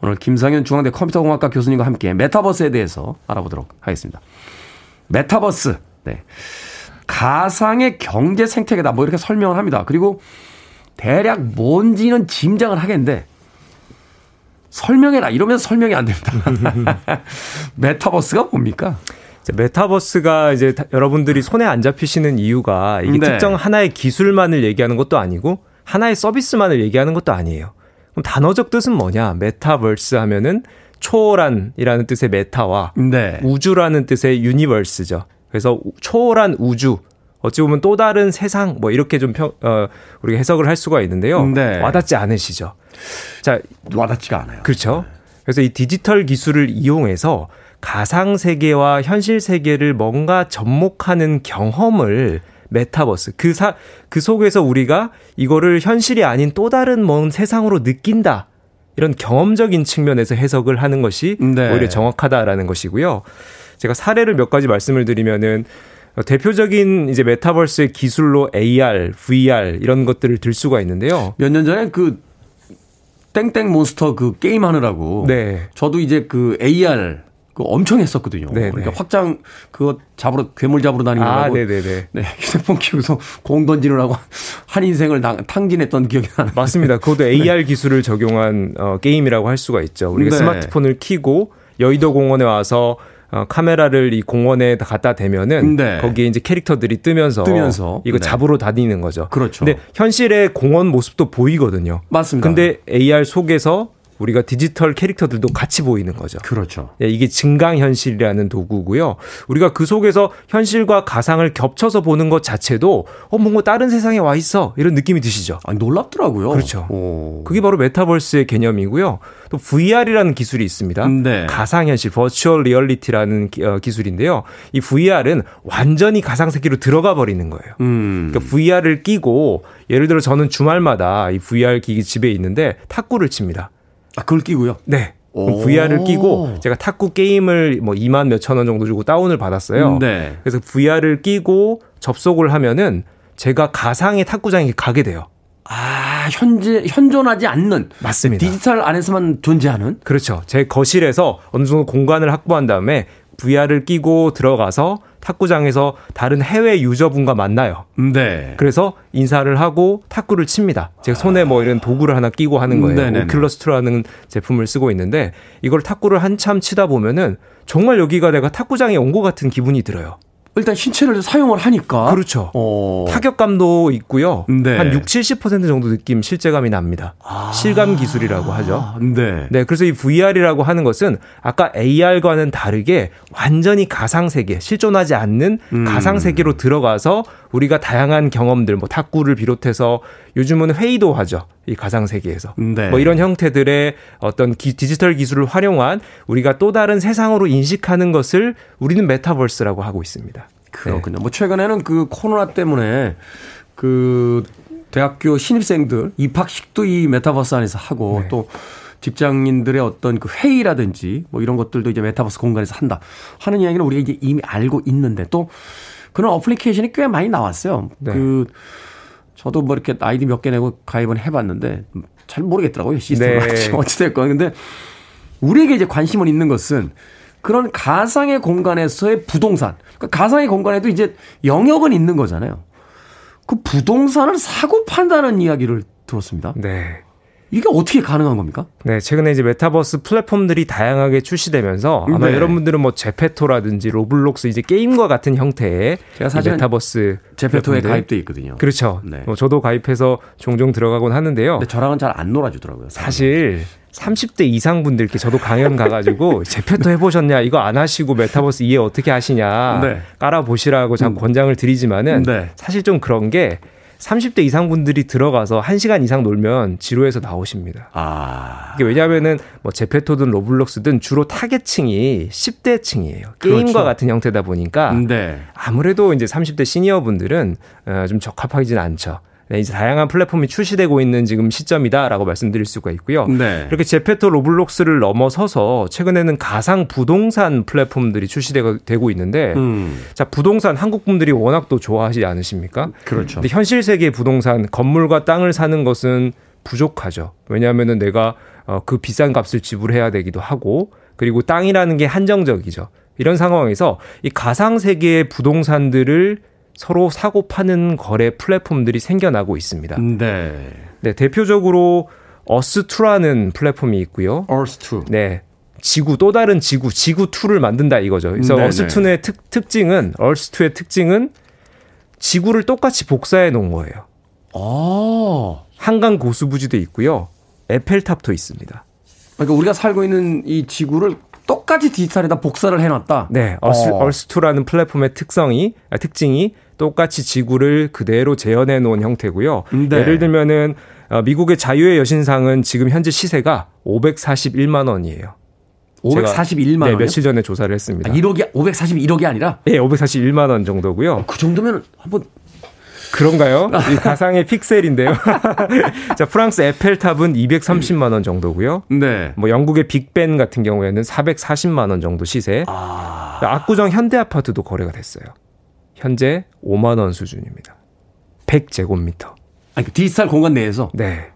오늘 김상현 중앙대 컴퓨터공학과 교수님과 함께 메타버스에 대해서 알아보도록 하겠습니다. 메타버스. 네. 가상의 경제 생태계다. 뭐 이렇게 설명을 합니다. 그리고 대략 뭔지는 짐작을 하겠는데 설명해라 이러면 설명이 안 됩니다. 메타버스가 뭡니까? 메타버스가 이제 여러분들이 손에 안 잡히시는 이유가 이게 네. 특정 하나의 기술만을 얘기하는 것도 아니고 하나의 서비스만을 얘기하는 것도 아니에요. 그럼 단어적 뜻은 뭐냐? 메타버스 하면은 초월한이라는 뜻의 meta와 네. 우주라는 뜻의 universe죠. 그래서 초월한 우주 어찌 보면 또 다른 세상 뭐 이렇게 좀 평, 어, 우리가 해석을 할 수가 있는데요. 네. 와닿지 않으시죠? 자, 와닿지가 않아요. 그렇죠. 그래서 이 디지털 기술을 이용해서 가상 세계와 현실 세계를 뭔가 접목하는 경험을 메타버스 그 사, 그 속에서 우리가 이거를 현실이 아닌 또 다른 먼 세상으로 느낀다. 이런 경험적인 측면에서 해석을 하는 것이 네. 오히려 정확하다라는 것이고요. 제가 사례를 몇 가지 말씀을 드리면은 대표적인 이제 메타버스의 기술로 AR, VR 이런 것들을 들 수가 있는데요. 몇 년 전에 그 땡땡 몬스터 그 게임 하느라고 네. 저도 이제 그 AR 그 엄청 했었거든요. 네네. 그러니까 네. 확장 그거 잡으러 괴물 잡으러 다니는 아, 거고. 네네네. 네, 휴대폰 키우서 공 던지느라고 한 인생을 탕진했던 기억이 나는. 맞습니다. 그것도 AR 네. 기술을 적용한 어, 게임이라고 할 수가 있죠. 우리가 네. 스마트폰을 키고 여의도 공원에 와서 어, 카메라를 이 공원에 갖다 대면은 네. 거기에 이제 캐릭터들이 뜨면서, 뜨면서. 이거 네. 잡으러 다니는 거죠. 그렇죠. 근데 현실의 공원 모습도 보이거든요. 맞습니다. 근데 AR 속에서 우리가 디지털 캐릭터들도 같이 보이는 거죠. 그렇죠. 예, 이게 증강현실이라는 도구고요. 우리가 그 속에서 현실과 가상을 겹쳐서 보는 것 자체도 어 뭔가 다른 세상에 와 있어 이런 느낌이 드시죠. 아 놀랍더라고요. 그렇죠. 오. 그게 바로 메타버스의 개념이고요. 또 VR이라는 기술이 있습니다. 네. 가상현실, virtual reality라는 어, 기술인데요. 이 VR은 완전히 가상 세계로 들어가 버리는 거예요. 음. 그러니까 VR을 끼고 예를 들어 저는 주말마다 이 VR 기기 집에 있는데 탁구를 칩니다. 아, 그걸 끼고요? 네. VR을 끼고 제가 탁구 게임을 뭐 2만 몇천 원 정도 주고 다운을 받았어요. 네. 그래서 VR을 끼고 접속을 하면은 제가 가상의 탁구장에 가게 돼요. 아, 현재 현존하지 않는 맞습니다. 디지털 안에서만 존재하는 그렇죠. 제 거실에서 어느 정도 공간을 확보한 다음에 VR을 끼고 들어가서 탁구장에서 다른 해외 user분과 만나요. 네. 그래서 인사를 하고 탁구를 칩니다. 제가 손에 뭐 이런 도구를 하나 끼고 하는 거예요. 네네네. Oculus라는 제품을 쓰고 있는데 이걸 탁구를 한참 치다 보면은 정말 여기가 내가 탁구장에 온 것 같은 기분이 들어요. 일단 신체를 사용을 하니까. 그렇죠. 어. 타격감도 있고요. 네. 한 6, 70% 정도 느낌 실제감이 납니다. 아. 실감 기술이라고 하죠. 네. 네. 그래서 이 VR이라고 하는 것은 아까 AR과는 다르게 완전히 가상 세계, 실존하지 않는 음. 가상 세계로 들어가서 우리가 다양한 경험들, 뭐 탁구를 비롯해서 요즘은 회의도 하죠. 이 가상 세계에서. 네. 뭐 이런 형태들의 어떤 기, 디지털 기술을 활용한 우리가 또 다른 세상으로 인식하는 것을 우리는 메타버스라고 하고 있습니다. 그렇군요. 네. 뭐 최근에는 그 코로나 때문에 그 대학교 신입생들 입학식도 이 메타버스 안에서 하고 네. 또 직장인들의 어떤 그 회의라든지 뭐 이런 것들도 이제 메타버스 공간에서 한다 하는 이야기는 우리가 이제 이미 알고 있는데 또 그런 어플리케이션이 꽤 많이 나왔어요. 네. 그 저도 뭐 이렇게 아이디 몇 개 내고 가입은 해봤는데 잘 모르겠더라고요 시스템 네. 어찌됐건 근데 우리에게 이제 관심을 있는 것은 그런 가상의 공간에서의 부동산 그러니까 가상의 공간에도 이제 영역은 있는 거잖아요. 그 부동산을 사고 판다는 이야기를 들었습니다. 네. 이게 어떻게 가능한 겁니까? 네, 최근에 이제 메타버스 플랫폼들이 다양하게 출시되면서 아마 네. 여러분들은 뭐 제페토라든지 Roblox 이제 게임과 같은 형태의 제가 사실 메타버스 제페토에 가입돼 있거든요. 그렇죠. 네. 뭐 저도 가입해서 종종 들어가곤 하는데요. 근데 저랑은 잘 안 놀아주더라고요. 사실 30대 이상 분들께 저도 강연 가가지고 제페토 해보셨냐 이거 안 하시고 메타버스 이해 어떻게 하시냐 네. 깔아 보시라고 자 음. 권장을 드리지만은 네. 사실 좀 그런 게 30대 이상 분들이 들어가서 1시간 이상 놀면 지루해서 나오십니다. 아. 이게 왜냐하면은 뭐 제페토든 Roblox든 주로 타겟층이 10대 층이에요. 게임과 그렇죠. 같은 형태다 보니까 네. 아무래도 이제 30대 시니어 분들은 어, 좀 적합하지는 않죠. 네, 이제 다양한 플랫폼이 출시되고 있는 지금 시점이다라고 말씀드릴 수가 있고요. 네. 이렇게 제페토 로블록스를 넘어서서 최근에는 가상 부동산 플랫폼들이 출시되고 있는데, 음. 자 부동산 한국 분들이 워낙 또 좋아하지 않으십니까? 그렇죠. 근데 현실 세계 부동산 건물과 땅을 사는 것은 부족하죠. 왜냐하면은 내가 어, 그 비싼 값을 지불해야 되기도 하고, 그리고 땅이라는 게 한정적이죠. 이런 상황에서 이 가상 세계의 부동산들을 서로 사고 파는 거래 플랫폼들이 생겨나고 있습니다. 네. 네, 대표적으로 어스2라는 플랫폼이 있고요. 어스2. 네. 지구 또 다른 지구 지구 2를 만든다 이거죠. 그래서 어스2의 특, 특징은 어스2의 특징은 지구를 똑같이 복사해 놓은 거예요. 아. 한강 고수부지도 있고요. 에펠탑도 있습니다. 그러니까 우리가 살고 있는 이 지구를 똑같이 디지털에다 복사를 해놨다. 네, Earth, 어. Earth2라는 플랫폼의 특성이 아, 특징이 똑같이 지구를 그대로 재현해 놓은 형태고요. 네. 예를 들면은 어, 미국의 자유의 여신상은 지금 현재 시세가 541만 원이에요. 541만 원. 네, 며칠 전에 조사를 했습니다. 아, 1억이 541억이 아니라? 네, 541만 원 정도고요. 어, 그 정도면 한번 그런가요? 이 가상의 픽셀인데요. 자, 프랑스 에펠탑은 230만 원 정도고요. 네. 뭐 영국의 빅벤 같은 경우에는 440만 원 정도 시세. 아... 압구정 현대 아파트도 거래가 됐어요. 현재 5만 원 수준입니다. 100제곱미터. 아니, 그 디지털 공간 내에서? 네.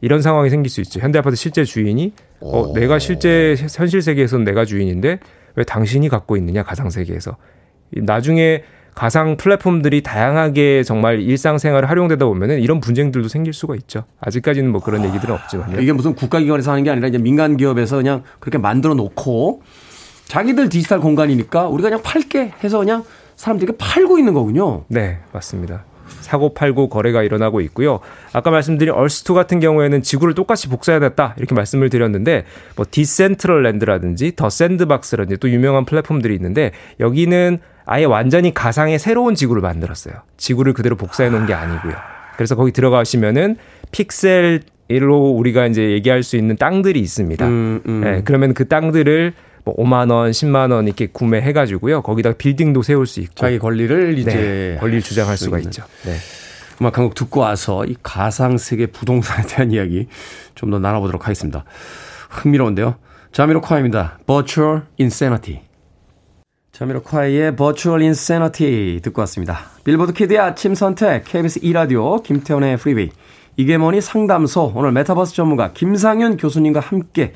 이런 상황이 생길 수 있죠. 현대 아파트 실제 주인이 어, 내가 실제 현실 세계에서는 내가 주인인데 왜 당신이 갖고 있느냐 가상 세계에서 나중에 가상 플랫폼들이 다양하게 정말 일상생활에 활용되다 보면은 이런 분쟁들도 생길 수가 있죠. 아직까지는 뭐 그런 얘기들은 없지만 이게 무슨 국가기관에서 하는 게 아니라 이제 민간 기업에서 그냥 그렇게 만들어 놓고 자기들 디지털 공간이니까 우리가 그냥 팔게 해서 그냥 사람들에게 팔고 있는 거군요. 네, 맞습니다. 사고 팔고 거래가 일어나고 있고요. 아까 말씀드린 얼스투 같은 경우에는 지구를 똑같이 복사해야 됐다 이렇게 말씀을 드렸는데 뭐 디센트럴랜드라든지 더 샌드박스라든지 또 유명한 플랫폼들이 있는데 여기는 아예 완전히 가상의 새로운 지구를 만들었어요. 지구를 그대로 복사해 놓은 게 아니고요. 그래서 거기 들어가시면은 픽셀로 우리가 이제 얘기할 수 있는 땅들이 있습니다. 음, 음. 네, 그러면 그 땅들을 뭐 5만 원, 10만 원 이렇게 구매해 가지고요. 거기다 빌딩도 세울 수 있고 자기 권리를 이제 네, 권리를 주장할 수가 있죠. 네. 음악 한 곡 듣고 와서 이 가상 세계 부동산에 대한 이야기 좀 더 나눠보도록 하겠습니다. 흥미로운데요. 자미로콰이입니다. Virtual Insanity. 자미로콰이의 Virtual Insanity 듣고 왔습니다. 빌보드 키드의 아침 선택 KBS 2 라디오 김태훈의 프리웨이 이게 뭐니 상담소 오늘 메타버스 전문가 김상윤 교수님과 함께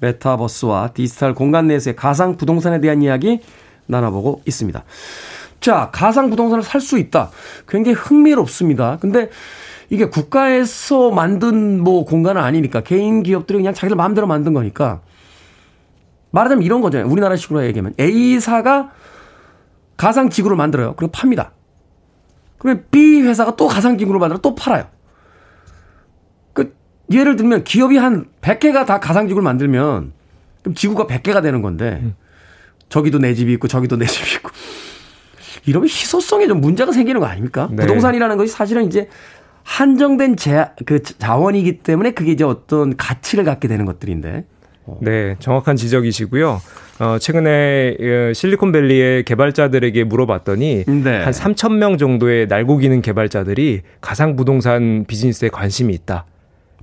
메타버스와 디지털 공간 내에서의 가상 부동산에 대한 이야기 나눠보고 있습니다. 자, 가상 부동산을 살 수 있다. 굉장히 흥미롭습니다. 근데 이게 국가에서 만든 뭐 공간은 아니니까 개인 기업들이 그냥 자기들 마음대로 만든 거니까 말하자면 이런 거잖아요. 우리나라식으로 얘기하면 A사가 가상 지구를 만들어요. 그리고 팝니다. 그러면 B 회사가 또 가상 지구를 만들어 또 팔아요. 예를 들면 기업이 한 100개가 다 가상지구를 만들면 그럼 지구가 100개가 되는 건데 음. 저기도 내 집이 있고 저기도 내 집이 있고 이러면 희소성에 좀 문제가 생기는 거 아닙니까? 네. 부동산이라는 것이 사실은 이제 한정된 제, 그 자원이기 때문에 그게 이제 어떤 가치를 갖게 되는 것들인데. 어. 네, 정확한 지적이시고요. 어, 최근에 어, 실리콘밸리의 개발자들에게 물어봤더니 네. 한 3천 명 정도의 날고기는 개발자들이 가상 부동산 비즈니스에 관심이 있다.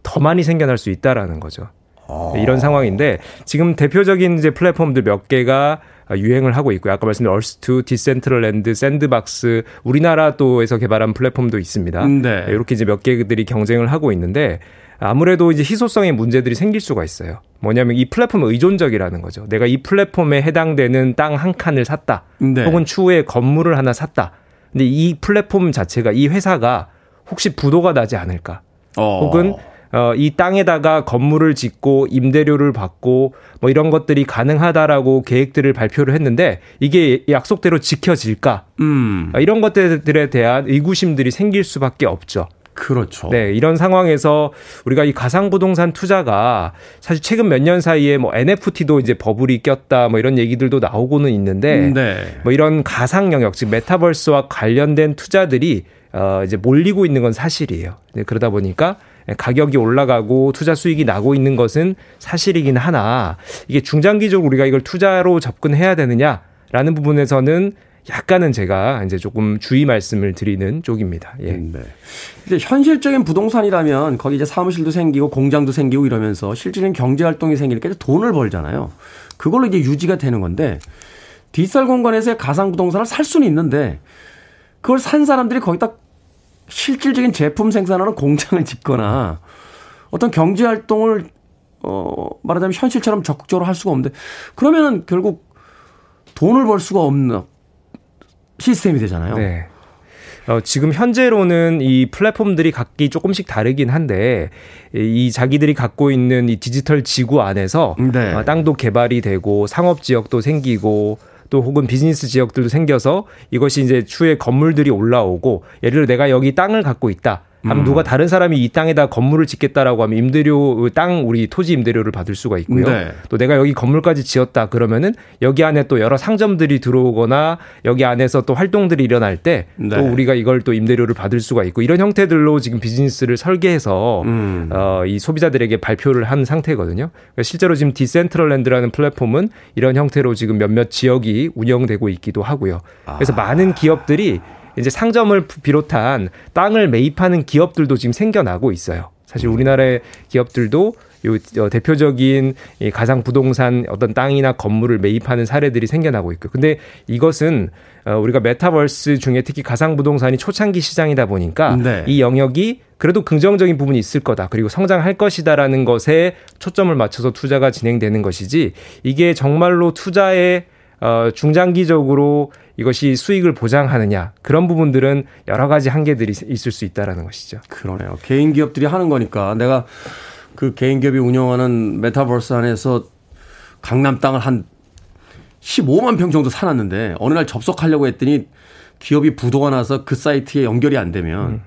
더 많이 생겨날 수 있다라는 거죠. 아. 이런 상황인데 지금 대표적인 이제 플랫폼들 몇 개가 유행을 하고 있고요. 아까 말씀드린 Earth2, Decentraland, Sandbox, 우리나라 또에서 개발한 플랫폼도 있습니다. 네. 이렇게 이제 몇 개들이 경쟁을 하고 있는데 아무래도 이제 희소성의 문제들이 생길 수가 있어요. 뭐냐면 이 플랫폼은 의존적이라는 거죠. 내가 이 플랫폼에 해당되는 땅 한 칸을 샀다. 네. 혹은 추후에 건물을 하나 샀다. 근데 이 플랫폼 자체가 이 회사가 혹시 부도가 나지 않을까? 어. 혹은 어, 이 땅에다가 건물을 짓고 임대료를 받고 뭐 이런 것들이 가능하다라고 계획들을 발표를 했는데 이게 약속대로 지켜질까? 음. 어, 이런 것들에 대한 의구심들이 생길 수밖에 없죠. 그렇죠. 네, 이런 상황에서 우리가 이 가상 부동산 투자가 사실 최근 몇 년 사이에 뭐 NFT도 이제 버블이 꼈다 뭐 이런 얘기들도 나오고는 있는데 네. 뭐 이런 가상 영역 즉 메타버스와 관련된 투자들이 어 이제 몰리고 있는 건 사실이에요. 네, 그러다 보니까 가격이 올라가고 투자 수익이 나고 있는 것은 사실이긴 하나 이게 중장기적으로 우리가 이걸 투자로 접근해야 되느냐라는 부분에서는 약간은 제가 이제 조금 주의 말씀을 드리는 쪽입니다. 예. 네. 이제 현실적인 부동산이라면 거기 이제 사무실도 생기고 공장도 생기고 이러면서 실질적인 경제 활동이 생기니까 이제 돈을 벌잖아요. 그걸로 이제 유지가 되는 건데 디지털 공간에서의 가상 부동산을 살 수는 있는데 그걸 산 사람들이 거기다 실질적인 제품 생산하는 공장을 짓거나 어떤 경제 활동을 어 말하자면 현실처럼 적극적으로 할 수가 없는데 그러면은 결국 돈을 벌 수가 없는 시스템이 되잖아요. 네. 어, 지금 현재로는 이 플랫폼들이 각기 조금씩 다르긴 한데 이 자기들이 갖고 있는 이 디지털 지구 안에서 네. 어, 땅도 개발이 되고 상업 지역도 생기고 또 혹은 비즈니스 지역들도 생겨서 이것이 이제 추후에 건물들이 올라오고 예를 들어 내가 여기 땅을 갖고 있다. 음. 누가 다른 사람이 이 땅에다 건물을 짓겠다라고 하면 임대료 땅 우리 토지 임대료를 받을 수가 있고요. 네. 또 내가 여기 건물까지 지었다 그러면은 여기 안에 또 여러 상점들이 들어오거나 여기 안에서 또 활동들이 일어날 때또 네. 우리가 이걸 또 임대료를 받을 수가 있고 이런 형태들로 지금 비즈니스를 설계해서 음. 어, 이 소비자들에게 발표를 한 상태거든요. 그러니까 실제로 지금 디센트럴랜드라는 플랫폼은 이런 형태로 지금 몇몇 지역이 운영되고 있기도 하고요. 그래서 아. 많은 기업들이 이제 상점을 비롯한 땅을 매입하는 기업들도 지금 생겨나고 있어요. 사실 우리나라의 기업들도 요 어, 대표적인 이 가상 부동산 어떤 땅이나 건물을 매입하는 사례들이 생겨나고 있고. 근데 이것은 어 우리가 메타버스 중에 특히 가상 부동산이 초창기 시장이다 보니까 네. 이 영역이 그래도 긍정적인 부분이 있을 거다. 그리고 성장할 것이다라는 것에 초점을 맞춰서 투자가 진행되는 것이지 이게 정말로 투자의 어 중장기적으로 이것이 수익을 보장하느냐 그런 부분들은 여러 가지 한계들이 있을 수 있다라는 것이죠. 그러네요. 개인 기업들이 하는 거니까 내가 그 개인 기업이 운영하는 메타버스 안에서 강남 땅을 한 15만 평 정도 사놨는데 어느 날 접속하려고 했더니 기업이 부도가 나서 그 사이트에 연결이 안 되면 음.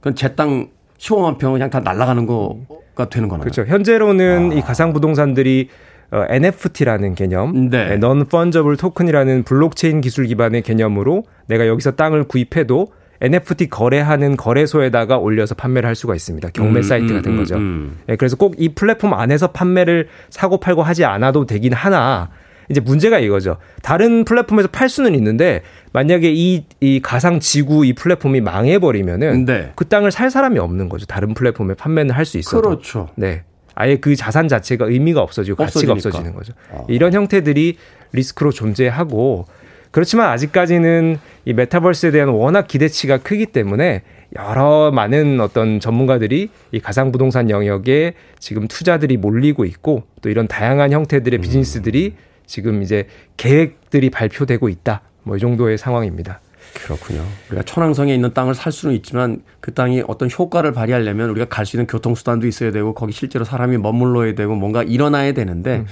그건 제 땅 15만 평은 그냥 다 날아가는 거가 되는 거나요? 그렇죠. 현재로는 아. 이 가상 부동산들이 어, NFT라는 개념, 네. Non-Fungible Token이라는 블록체인 기술 기반의 개념으로 내가 여기서 땅을 구입해도 NFT 거래하는 거래소에다가 올려서 판매를 할 수가 있습니다. 경매 음, 사이트가 된 음, 거죠. 음, 네, 그래서 꼭 이 플랫폼 안에서 판매를 사고 팔고 하지 않아도 되긴 하나 이제 문제가 이거죠. 다른 플랫폼에서 팔 수는 있는데 만약에 이, 이 가상 지구 이 플랫폼이 망해버리면은 네. 그 땅을 살 사람이 없는 거죠. 다른 플랫폼에 판매는 할 수 있어도. 그렇죠. 네. 아예 그 자산 자체가 의미가 없어지고 가치가 없어지는 거죠. 어. 이런 형태들이 리스크로 존재하고 그렇지만 아직까지는 이 메타버스에 대한 워낙 기대치가 크기 때문에 여러 많은 어떤 전문가들이 이 가상 부동산 영역에 지금 투자들이 몰리고 있고 또 이런 다양한 형태들의 비즈니스들이 지금 이제 계획들이 발표되고 있다. 뭐 이 정도의 상황입니다. 그렇군요. 우리가 천왕성에 있는 땅을 살 수는 있지만 그 땅이 어떤 효과를 발휘하려면 우리가 갈 수 있는 교통수단도 있어야 되고 거기 실제로 사람이 머물러야 되고 뭔가 일어나야 되는데 음.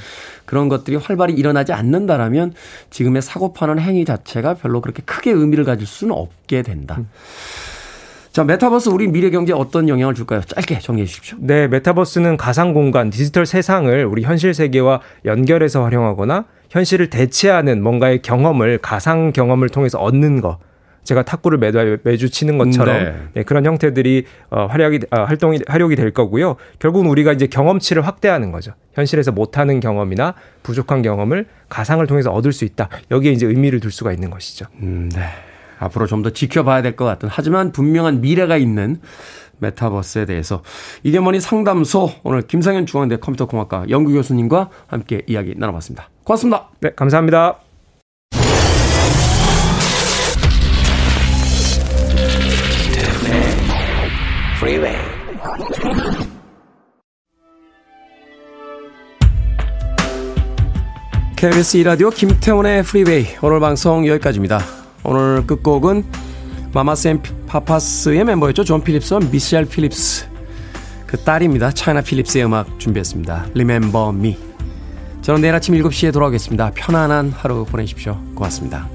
그런 것들이 활발히 일어나지 않는다라면 지금의 사고 파는 행위 자체가 별로 그렇게 크게 의미를 가질 수는 없게 된다. 음. 자, 메타버스 우리 미래 경제에 어떤 영향을 줄까요? 짧게 정리해 주십시오. 네, 메타버스는 가상 공간, 디지털 세상을 우리 현실 세계와 연결해서 활용하거나 현실을 대체하는 뭔가의 경험을 가상 경험을 통해서 얻는 거. 제가 탁구를 매주, 매주 치는 것처럼 네. 네, 그런 형태들이 어, 활약이 어, 활동이 활용이 될 거고요. 결국은 우리가 이제 경험치를 확대하는 거죠. 현실에서 못하는 경험이나 부족한 경험을 가상을 통해서 얻을 수 있다. 여기에 이제 의미를 둘 수가 있는 것이죠. 음, 네. 앞으로 좀 더 지켜봐야 될 것 같은 하지만 분명한 미래가 있는 메타버스에 대해서 이게 뭐니 상담소 오늘 김상현 중앙대 컴퓨터공학과 연구교수님과 함께 이야기 나눠봤습니다. 고맙습니다. 네, 감사합니다. freeway. KBS 이라디오 김태훈의 프리웨이 오늘 방송 여기까지입니다. 오늘 끝곡은 마마스 앤 파파스의 멤버였죠. 존 필립스와 미셸 필립스 그 딸입니다. 차이나 필립스의 음악 준비했습니다. Remember Me. 저는 내일 아침 7시에 돌아오겠습니다. 편안한 하루 보내십시오. 고맙습니다.